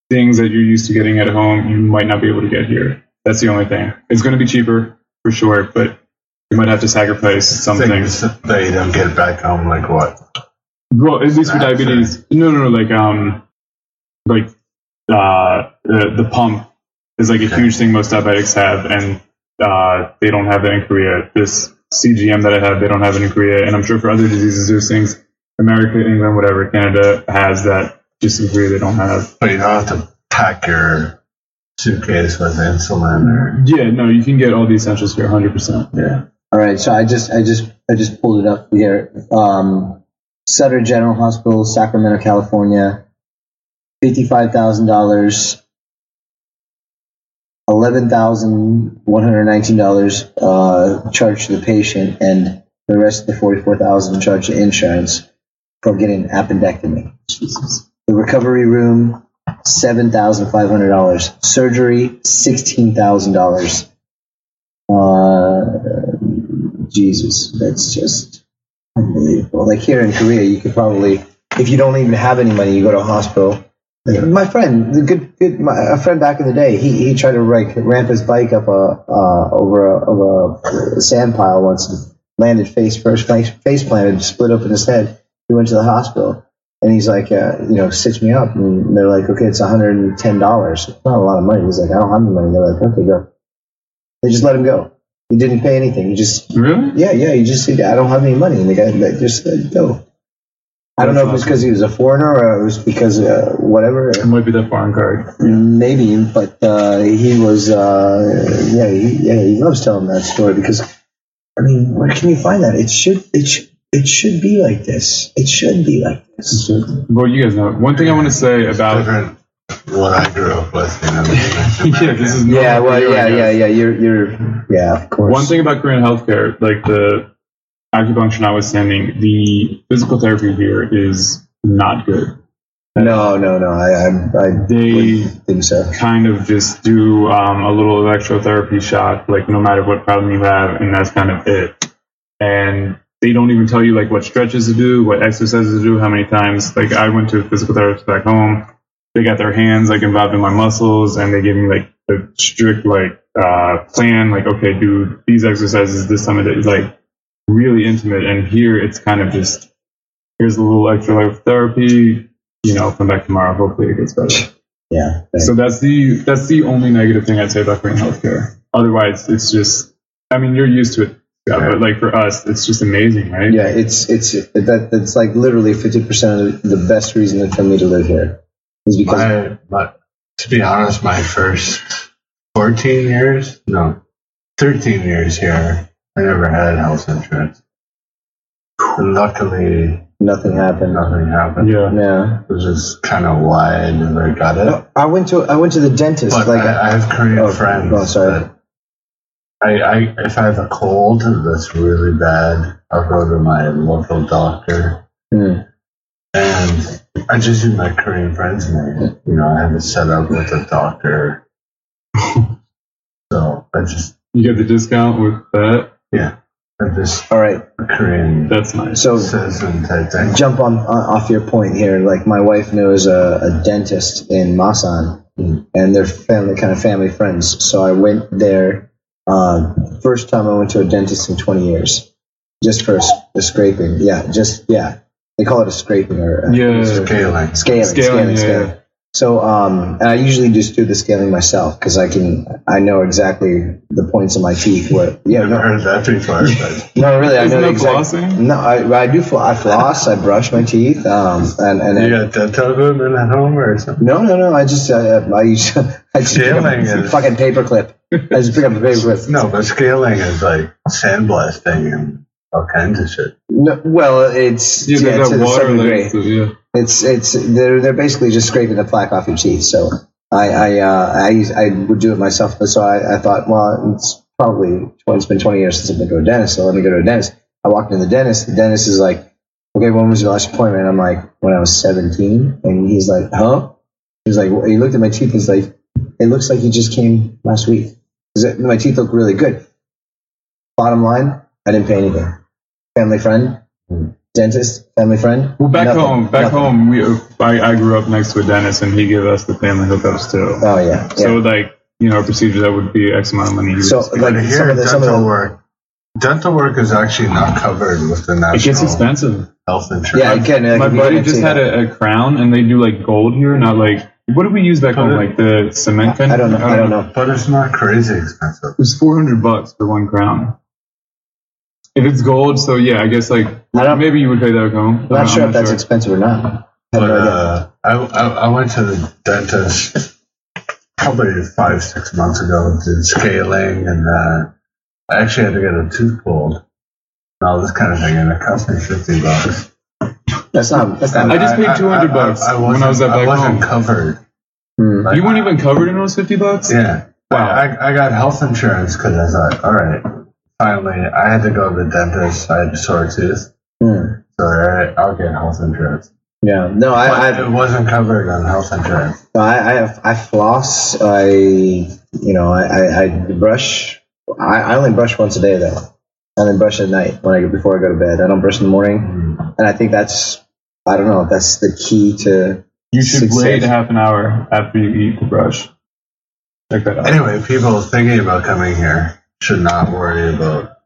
things that you're used to getting at home, you might not be able to get here. That's the only thing. It's going to be cheaper for sure, but you might have to sacrifice some things. That you don't get back home, like what? Well, at least for diabetes, no, no, no, like um, like uh, the the pump is like a Okay. huge thing most diabetics have, and uh, they don't have that in Korea. This CGM that I have, they don't have it in Korea, and I'm sure for other diseases, there's things America, England, whatever, Canada has that just in Korea they don't have. But you don't have to pack your suitcase with insulin or. Yeah, no, you can get all the essentials here, 100. percent Yeah. All right, so I just, I just, I just pulled it up here. Um, Sutter General Hospital, Sacramento, California, fifty-five thousand dollars, eleven thousand one hundred nineteen dollars uh, charged to the patient, and the rest of the forty-four thousand charged to insurance for getting appendectomy. Jesus. The recovery room, seven thousand five hundred dollars. Surgery, sixteen thousand dollars. Uh, Jesus, that's just unbelievable. Like here in Korea, you could probably, if you don't even have any money, you go to a hospital. My friend, the good, good, my, a friend back in the day, he, he tried to like ramp his bike up a uh, over a, over a sand pile once, and landed face first, face, planted, split open his head. He went to the hospital. And he's like, uh, you know, stitch me up. And they're like, okay, it's $110. It's not a lot of money. He's like, I don't have any money. They're like, okay, go. They just let him go. He didn't pay anything. He just, Really? yeah, yeah, he just said, I don't have any money. And the guy they just said, go. I don't know if it was because he was a foreigner or it was because uh, whatever. It might be the foreign card. Maybe, but uh, he was, uh, yeah, he, yeah, he loves telling that story because, I mean, where can you find that? It should, it should, it should be like this. It should be like this. Well, you guys know. One thing I want to say about different what I grew up with. You know, yeah, this is Yeah, well, you, yeah, yeah, yeah. You're, you're, yeah, of course. One thing about Korean healthcare, like the acupuncture notwithstanding, the physical therapy here is not good. No, no, no. I, I, I They think so. kind of just do um, a little electrotherapy shot, like no matter what problem you have, and that's kind of it. And they don't even tell you like what stretches to do, what exercises to do, how many times. Like I went to a physical therapist back home. They got their hands like involved in my muscles, and they gave me like a strict like uh, plan. Like okay, do these exercises this time of day. Like really intimate. And here it's kind of just here's a little extra therapy, You know, come back tomorrow. Hopefully it gets better. Yeah. So that's the that's the only negative thing I'd say about Korean healthcare. Otherwise, it's just I mean you're used to it, Scott, but like for us, it's just amazing, right? yeah, it's it's that that's like literally fifty percent of the best reason for me to live here is because My, my, to be honest, my first 14 years, no, 13 years here, I never had health insurance. And luckily, nothing happened. nothing happened. Yeah. Yeah. Which is kind of why I never got it. No, I went to I went to the dentist. But like I, I have Korean Oh, friends. oh, sorry. that I, I, if I have a cold that's really bad, I'll go to my local doctor. Hmm. And I just use my Korean friends name. You know, I have it set up with a doctor. so I just, You get the discount with that. Yeah, I just all right. Korean That's nice. So citizen type thing. jump on, on off your point here. Like my wife knows a, a dentist in Masan, and they're family kind of family friends. So I went there. Uh, first time I went to a dentist in 20 years, just for a, s- a scraping. Yeah, just yeah. They call it a scraping or uh, Yeah. Scaling. scaling, scaling, Scaling, scaling. yeah, So, um, and I usually just do the scaling myself because I can, I know exactly the points of my teeth. Where, yeah, Never no, heard that before, but no, really, I know that exactly. flossing? No, I, I do. Fl- I floss. I brush my teeth. Um, and and you then, got dental equipment at home or something? no, no, no. I just, uh, I use, I just Scaling a is- fucking paperclip. I just pick up a paperclip. No, but scaling is like sandblasting and all kinds of shit. No, well, it's yeah, yeah, to the water some degree. like, so, yeah. It's it's they're they're basically just scraping the plaque off your teeth. So I I uh, I I would do it myself, but so I, I thought, well, it's probably it's been 20 years since I've been to a dentist, so let me go to a dentist. I walked in the dentist. The dentist is like, okay, when was your last appointment? I'm like, when I was 17, and he's like, huh? He's like, well, he looked at my teeth. He's like, it looks like you just came last week. 'Cause it- My teeth look really good. Bottom line, I didn't pay anything. Family friend, hmm. dentist, family friend. Well, back nothing, home, back nothing. home, we I, I grew up next to a dentist, and he gave us the family hookups too. Oh yeah. yeah. So like you know, a procedure that would be X amount of money. he would So, like, But some here, of the- some of dental the- work, dental work is actually not covered with the national it gets expensive. health insurance. yeah, again, My like, you buddy just had a, a crown, and they do like gold here, not like what do we use back home, like the cement kind. I don't know. I don't uh, know. But it's not crazy expensive. It was four hundred bucks for one crown. If it's gold, so yeah, I guess like I don't- maybe you would pay that at home. I'm not sure if that's expensive or not. I But uh, I, I, I went to the dentist probably five, six months ago, did scaling, and uh, I actually had to get a tooth pulled and all this kind of thing, and it cost me 50 bucks. That's not. That's not. I just paid 200 bucks when I was at I wasn't home. covered. Hmm. Like, You weren't even covered in those fifty bucks. Yeah. Wow. I, I got health insurance because I thought, all right, finally, I had to go to the dentist. I had a sore tooth. Hmm. So, all right, I'll get health insurance. Yeah. No, But I, it wasn't covered on health insurance. I, I, I floss. I, you know, I, I, I brush. I, I only brush once a day though, and then brush at night when I before I go to bed. I don't brush in the morning, and I think that's. I don't know. That's the key to. You should Success. wait half an hour after you eat to brush. Check that out. Anyway, people thinking about coming here should not worry about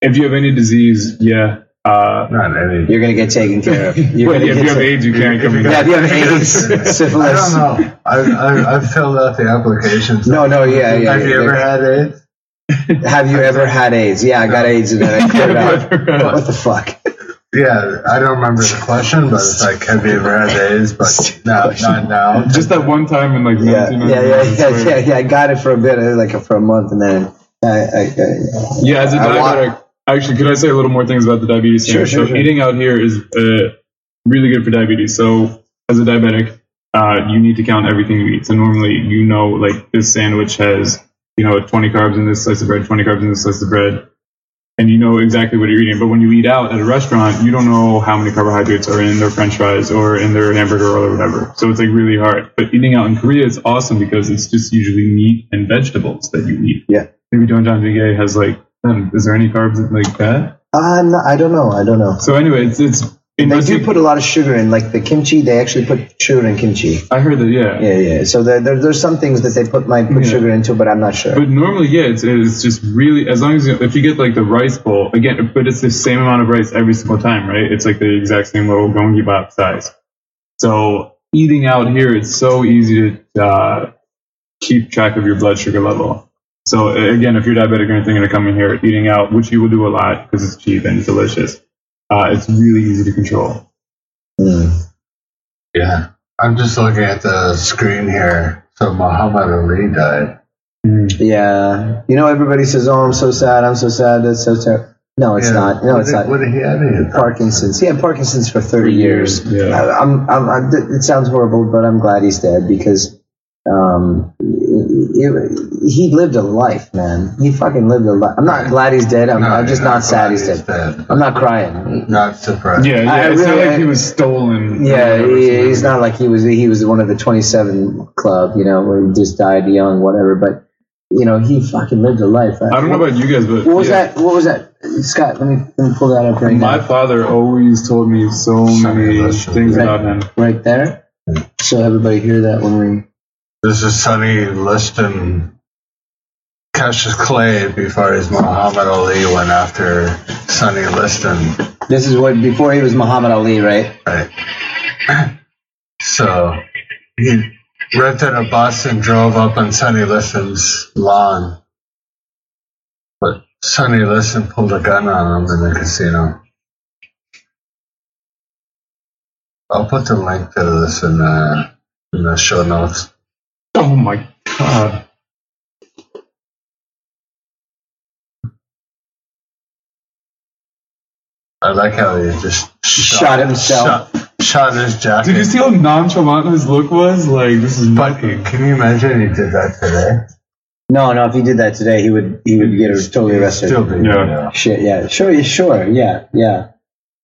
If you have any disease, yeah. Uh, not any. You're gonna get taken care of. You're well, gonna if you have ta- AIDS, you can't come in. Yeah, if you have AIDS, syphilis. I don't know. I, I, I've filled out the applications. No, no, yeah, yeah. Have you ever had AIDS? Have you ever had AIDS? Yeah, I got AIDS and then I cleared out. What the fuck? Yeah, I don't remember the question, but it's like, have you ever had AIDS? But no, not now. Just that one time in like Yeah, 1999. yeah, yeah, I yeah, yeah, yeah. I got it for a bit, like for a month, and then I, I, I Yeah, as a diabetic, actually, could I say a little more things about the diabetes? Sure, sure, so sure. eating out here is uh, really good for diabetes. So as a diabetic, uh, you need to count everything you eat. So normally, you know, like this sandwich has, you know, 20 carbs in this slice of bread, 20 carbs in this slice of bread. and you know exactly what you're eating. But when you eat out at a restaurant, you don't know how many carbohydrates are in their French fries or in their hamburger or whatever. So it's like really hard. But eating out in Korea is awesome because it's just usually meat and vegetables that you eat. Yeah. Maybe Doenjang Jjigae has like, um, is there any carbs like that? Uh, no, I don't know. I don't know. So anyway, it's it's. They do put a lot of sugar in, like the kimchi. They actually put sugar in kimchi. I heard that, yeah. Yeah, yeah. So there, there, there's some things that they put might put Yeah. sugar into, but I'm not sure. But normally, yeah, it's, it's just really as long as you, if you get like the rice bowl again, but it's the same amount of rice every single time, right? It's like the exact same little gongi bap size. So eating out here, it's so easy to uh, keep track of your blood sugar level. So again, if you're diabetic or anything and are coming here, eating out, which you will do a lot because it's cheap and it's delicious, uh, it's really easy to control. Mm. Yeah. I'm just looking at the screen here. So Muhammad Ali died. Yeah. You know, everybody says, "Oh, I'm so sad. I'm so sad. That's so terrible." No, it's Yeah. not. No, What it's did- not. What did he have? He Parkinson's. He had Parkinson's for 30 years. Yeah. I, I'm, I'm, I'm, it sounds horrible, but I'm glad he's dead because um, he, he lived a life, man. He fucking lived a life. I'm not glad he's dead. I'm, No, I'm just you're not sad he's glad dead. I'm not crying. Not surprised. Yeah, yeah. I it's not really- like he was stolen. Yeah, he, he's not like he was. He was one of the 27 club, you know, where he just died young, whatever. But you know, he fucking lived a life. I don't know about you guys, but What was yeah. that? What was that? Scott, let me, let me pull that up right My now. father always told me so Sonny many things Right. about him. Right there. So everybody hear that when we. This is Sonny Liston Cassius Clay before his Muhammad Ali went after Sonny Liston. This is what before he was Muhammad Ali, right? Right. So he rented a bus and drove up on Sonny Liston's lawn. But Sonny Liston pulled a gun on him in the casino. I'll put the link to this in the, in the show notes. Oh my god. I like how he just Shot himself. Shot, shot his jacket. Did you see how nonchalant his look was? Like this is But nothing. can you imagine he did that today? No, no. If he did that today, he would he would get totally arrested. Still be Yeah. Shit, yeah, sure, sure, yeah, yeah,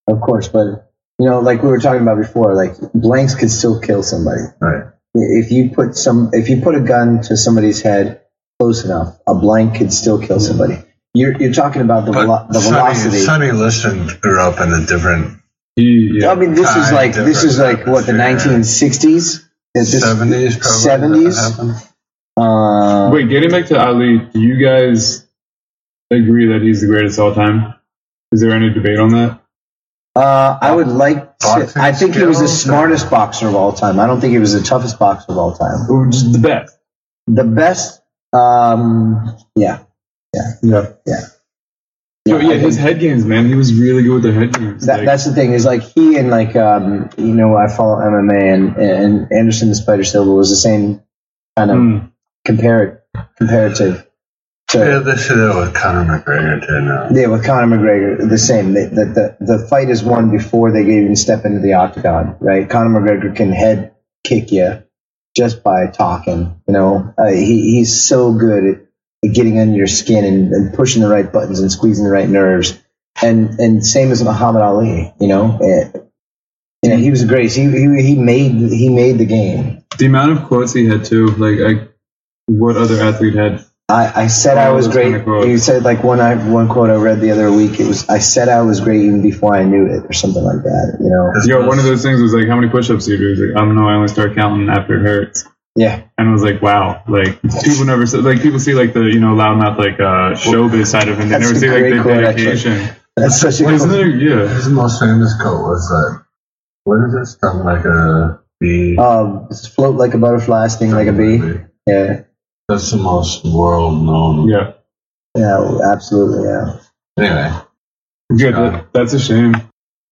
of course. But you know, like we were talking about before, like blanks could still kill somebody. Right. If you put some, if you put a gun to somebody's head close enough, a blank could still kill somebody. You're you're talking about the velo- the Sonny, velocity. Sonny Liston grew up in a different yeah. I mean, this is like this is like what the 1960s. Is this- 70s, probably. 70s? Uh, Wait, getting back to Ali, do you guys agree that he's the greatest of all time? Is there any debate on that? Uh, I would like. To, I think he was the smartest boxer of all time. I don't think he was the toughest boxer of all time. Or just the best? The best. Um, yeah, Yeah. yeah. Yo, I yeah, his head games, man. He was really good with the head games. That, Like, that's the thing is like he and like um you know I follow MMA and and Anderson the Spider Silva was the same kind of mm, compar- comparative Yeah, should do with Conor McGregor too now. yeah with Conor McGregor the same the, the the the fight is won before they even step into the octagon right Conor McGregor can head kick you just by talking you know uh, he he's so good at, at getting under your skin and, and pushing the right buttons and squeezing the right nerves and and same as Muhammad Ali you know Eh, you know, he was great. He, he he made he made the game. the amount of quotes he had too. Like, I, what other athlete had? I, I said I Oh, was great. kind of quotes. He said like one I one quote I read the other week. It was I said I was great even before I knew it, or something like that. You know? Yo, one of those things was like, how many push-ups do you do? He's like, I don't know. I only start counting after it hurts. Yeah. And I was like, wow, like people never see, like people see like the you know loudmouth like uh showbiz side of it. They That's never a see like great the quote, actually. dedication. That's such a Well, isn't there? Yeah. His most famous quote was that, what is this? Something like a bee. Um, float like a butterfly, sting like a bee. Yeah. That's the most world known. Yeah. Yeah. Absolutely. Yeah. Anyway, Good. That, that's a shame.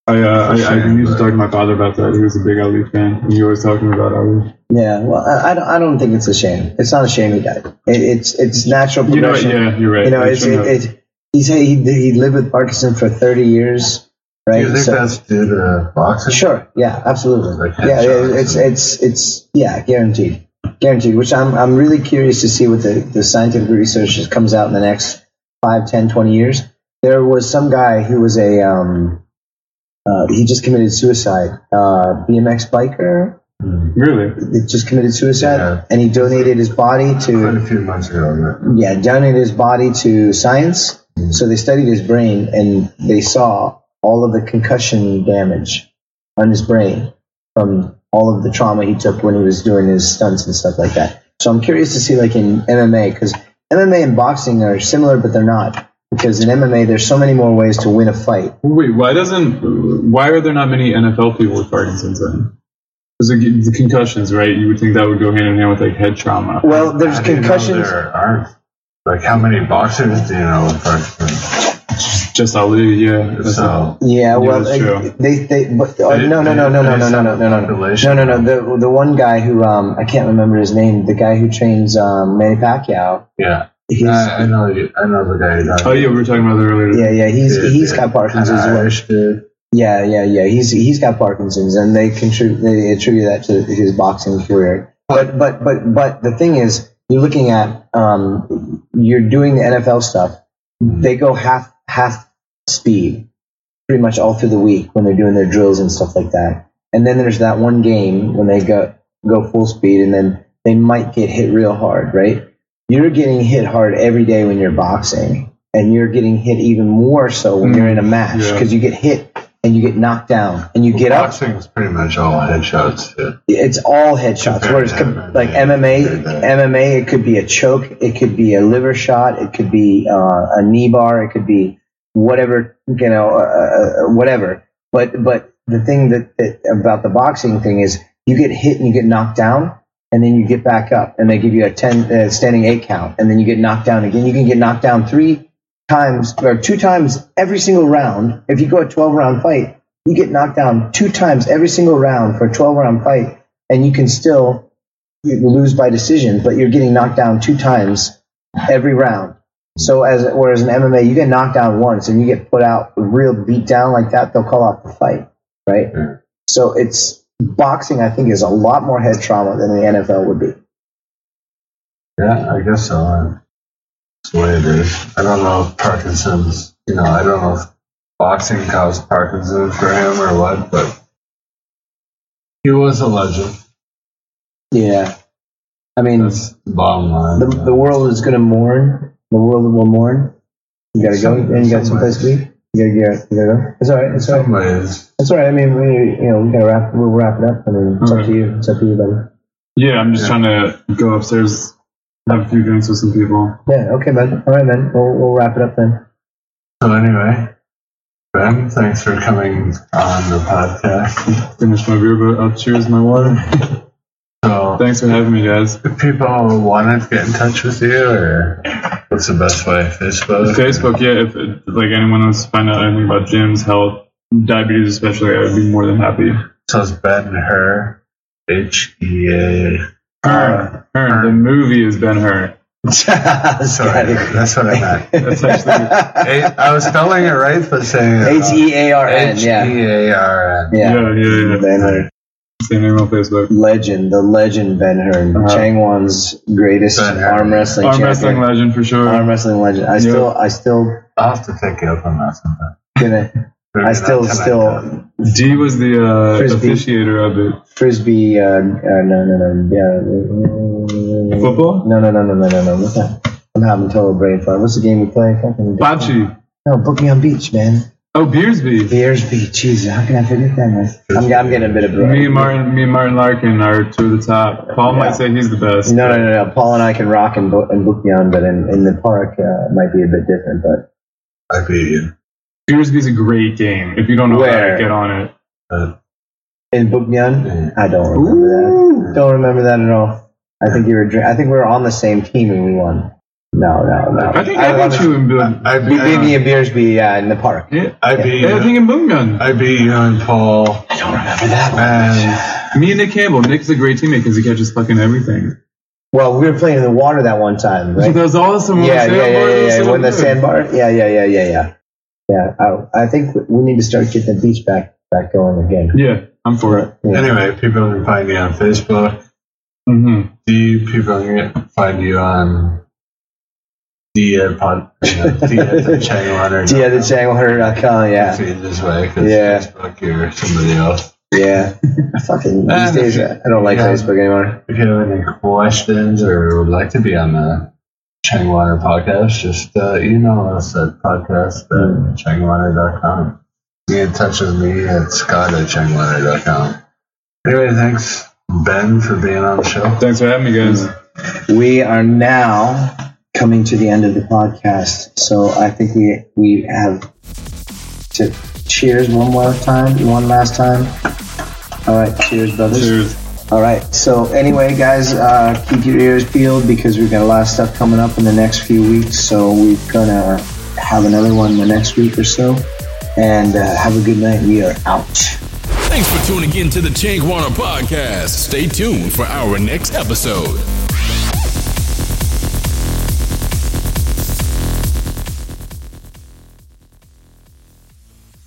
I uh, I, I Shame, used to talk to my father about that. He was a big Ali fan. and He always talking about Ali. Yeah. Well, I, I don't I don't think it's a shame. It's not a shame he died. It, it's it's natural You know, progression. yeah, you're right. You know, I it's shouldn't it, have- it, he's he he lived with Parkinson for thirty years, right? do you think So- that's due to boxing? Sure. Yeah. Absolutely. Like Yeah. headshots yeah, It's it's it's yeah guaranteed, guaranteed. Which I'm I'm really curious to see what the the scientific research that comes out in the next five, ten, twenty years. there was some guy who was a um, uh, he just committed suicide. Uh, BMX biker Really? that just committed suicide, Yeah. and he donated his body Quite to a few months ago. right? yeah donated his body to science. So they studied his brain, and they saw all of the concussion damage on his brain from all of the trauma he took when he was doing his stunts and stuff like that. So I'm curious to see like in MMA because MMA and boxing are similar, but they're not. Because in MMA, there's so many more ways to win a fight. Wait, why doesn't? Why are there not many NFL people with Parkinson's then? Because the, the concussions, right? You would think that would go hand in hand with like head trauma. Well, there's How do you know concussions. there aren't. Like, how many boxers do you know with Parkinson's? Just Ali, yeah. So, Yeah, well, that's they they but uh, They- no no no no no no no no no no no population. no no no the the one guy who um I can't remember his name the guy who trains um Manny Pacquiao yeah. he's I, I know you, I know the guy you're talking Oh yeah, we were talking about that earlier. yeah yeah he's The- he's the got Parkinson's kinda as well Irish dude. yeah yeah yeah he's he's got Parkinson's and they contribute they attribute that to his boxing career but but but but the thing is you're looking at um you're doing the NFL stuff they go half half speed pretty much all through the week when they're doing their drills and stuff like that. And then there's that one game when they go go full speed and then they might get hit real hard, right? You're getting hit hard every day when you're boxing, and you're getting hit even more so when you're mm-hmm. in a match Yeah. because you get hit and you get knocked down and you get up. Boxing is pretty much all headshots. Yeah. It's all headshots. Compared Whereas MMA, like MMA, MMA, it could be a choke, it could be a liver shot, it could be uh, a knee bar, it could be whatever you know, uh, uh, whatever. But but the thing that, that about the boxing thing is you get hit and you get knocked down, and then you get back up, and they give you a ten uh, standing eight count, and then you get knocked down again. You can get knocked down three times or two times every single round. If you go a twelve round fight, you get knocked down two times every single round for a twelve round fight, and you can still lose by decision, but you're getting knocked down two times every round. So as whereas in MMA, you get knocked down once and you get put out real beat down like that, they'll call off the fight, right? Yeah. So it's boxing. I think is a lot more head trauma than the NFL would be. Yeah, I guess so. That's the way it is. I don't know if Parkinson's, you know, I don't know if boxing caused Parkinson's for him or what, but he was a legend. Yeah, I mean, That's the bottom line. the, the world is going to mourn. The world will mourn. You got to go, and you got some someplace to be. You got to get. You got to go. It's all right. It's all right. ways, It's all right. I mean, we, you know, we got to wrap. We'll wrap it up. I mean, it's up Okay. to mm-hmm. you. It's up to you, buddy. Yeah, I'm just Yeah. trying to go upstairs, have a few drinks with some people. Yeah. Okay, man. All right, man. We'll, we'll wrap it up then. so anyway, Ben, thanks for coming on the podcast. Finish my beer, but I'll cheers my water. So, Thanks for having me, guys. if people wanted to get in touch with you, or what's the best way? Facebook? Facebook, yeah. If like anyone wants to find out anything about Jim's health, diabetes, especially, I would be more than happy. So it's Ben Her, H E A. Her, her. The movie is Ben Hur. Sorry, that's what I meant. That's actually A- I was spelling it right, but saying it H E A R N. H E Yeah. A R N. Yeah. yeah, yeah, yeah. Ben Hur. Same name on Facebook. Legend, the legend Ben Hur, Uh-huh. Changwon's greatest arm wrestling Arm champion. wrestling legend for sure. arm wrestling legend. I Yeah. still, I still I'll have to take you up on that sometime. gonna, Maybe I still, still. D was the uh, Frisbee. officiator of it. frisbee. Uh, uh, no, no, no, yeah. Football? No, no, no, no, no, no, no. What's that? I'm having total brain fart. What's the game we play? Fucking Bocce. No, book me on beach, man. Oh, Beersby. Bears beach. Jesus, how can I forget that, man? I'm, I'm getting a bit of. Me and Martin, me and Martin Larkin are two of the top. Paul Yeah. might say he's the best. No, no, no, no. Paul and I can rock and, book and book me on, but in, in the park, uh, it might be a bit different. But I beat you. Beersby's a great game. If you don't know Where? that, get on it. But, in book me on, yeah. Uh, I don't remember that. Don't remember that at all. I think you were. dr- I think we were on the same team and we won. No, no, no. I think I, got you in Bill. I, I, We beat me and uh, Beersby uh, in the park. Yeah, I beat yeah, I think in Boomgun. I beat you and Paul. I don't remember that. And Me and Nick Campbell. Nick's a great teammate because he catches fucking everything. Well, we were playing in the water that one time, So right? that was awesome. Yeah, yeah, yeah, yeah, was yeah. so When the sandbar, yeah, yeah, yeah, yeah, yeah. Yeah, I, I think we need to start getting the beach back back going again. Yeah, I'm for it. Yeah. anyway, people can find you on Facebook. Mm-hmm. Do you people can find you on Dia pod, you know, Dia the Changwater. Tia the Changwater.com, yeah. Feed this way because Yeah. Facebook or somebody else. Yeah. Fucking these days, I don't like yeah. Facebook anymore. If you have any questions or would like to be on the Changwater podcast, just uh, email us at podcast at changwater.com. Get in touch with me at scott at changwater.com. Anyway, thanks, Ben, for being on the show. Thanks for having me, guys. We are now coming to the end of the podcast, so I think we we have to cheers one more time, one last time. All right, cheers, brothers. Cheers. All right. So anyway, guys, uh, keep your ears peeled because we've got a lot of stuff coming up in the next few weeks. So we're gonna have another one the next week or so. And uh, have a good night. We are out. Thanks for tuning in to the Changwater podcast. Stay tuned for our next episode.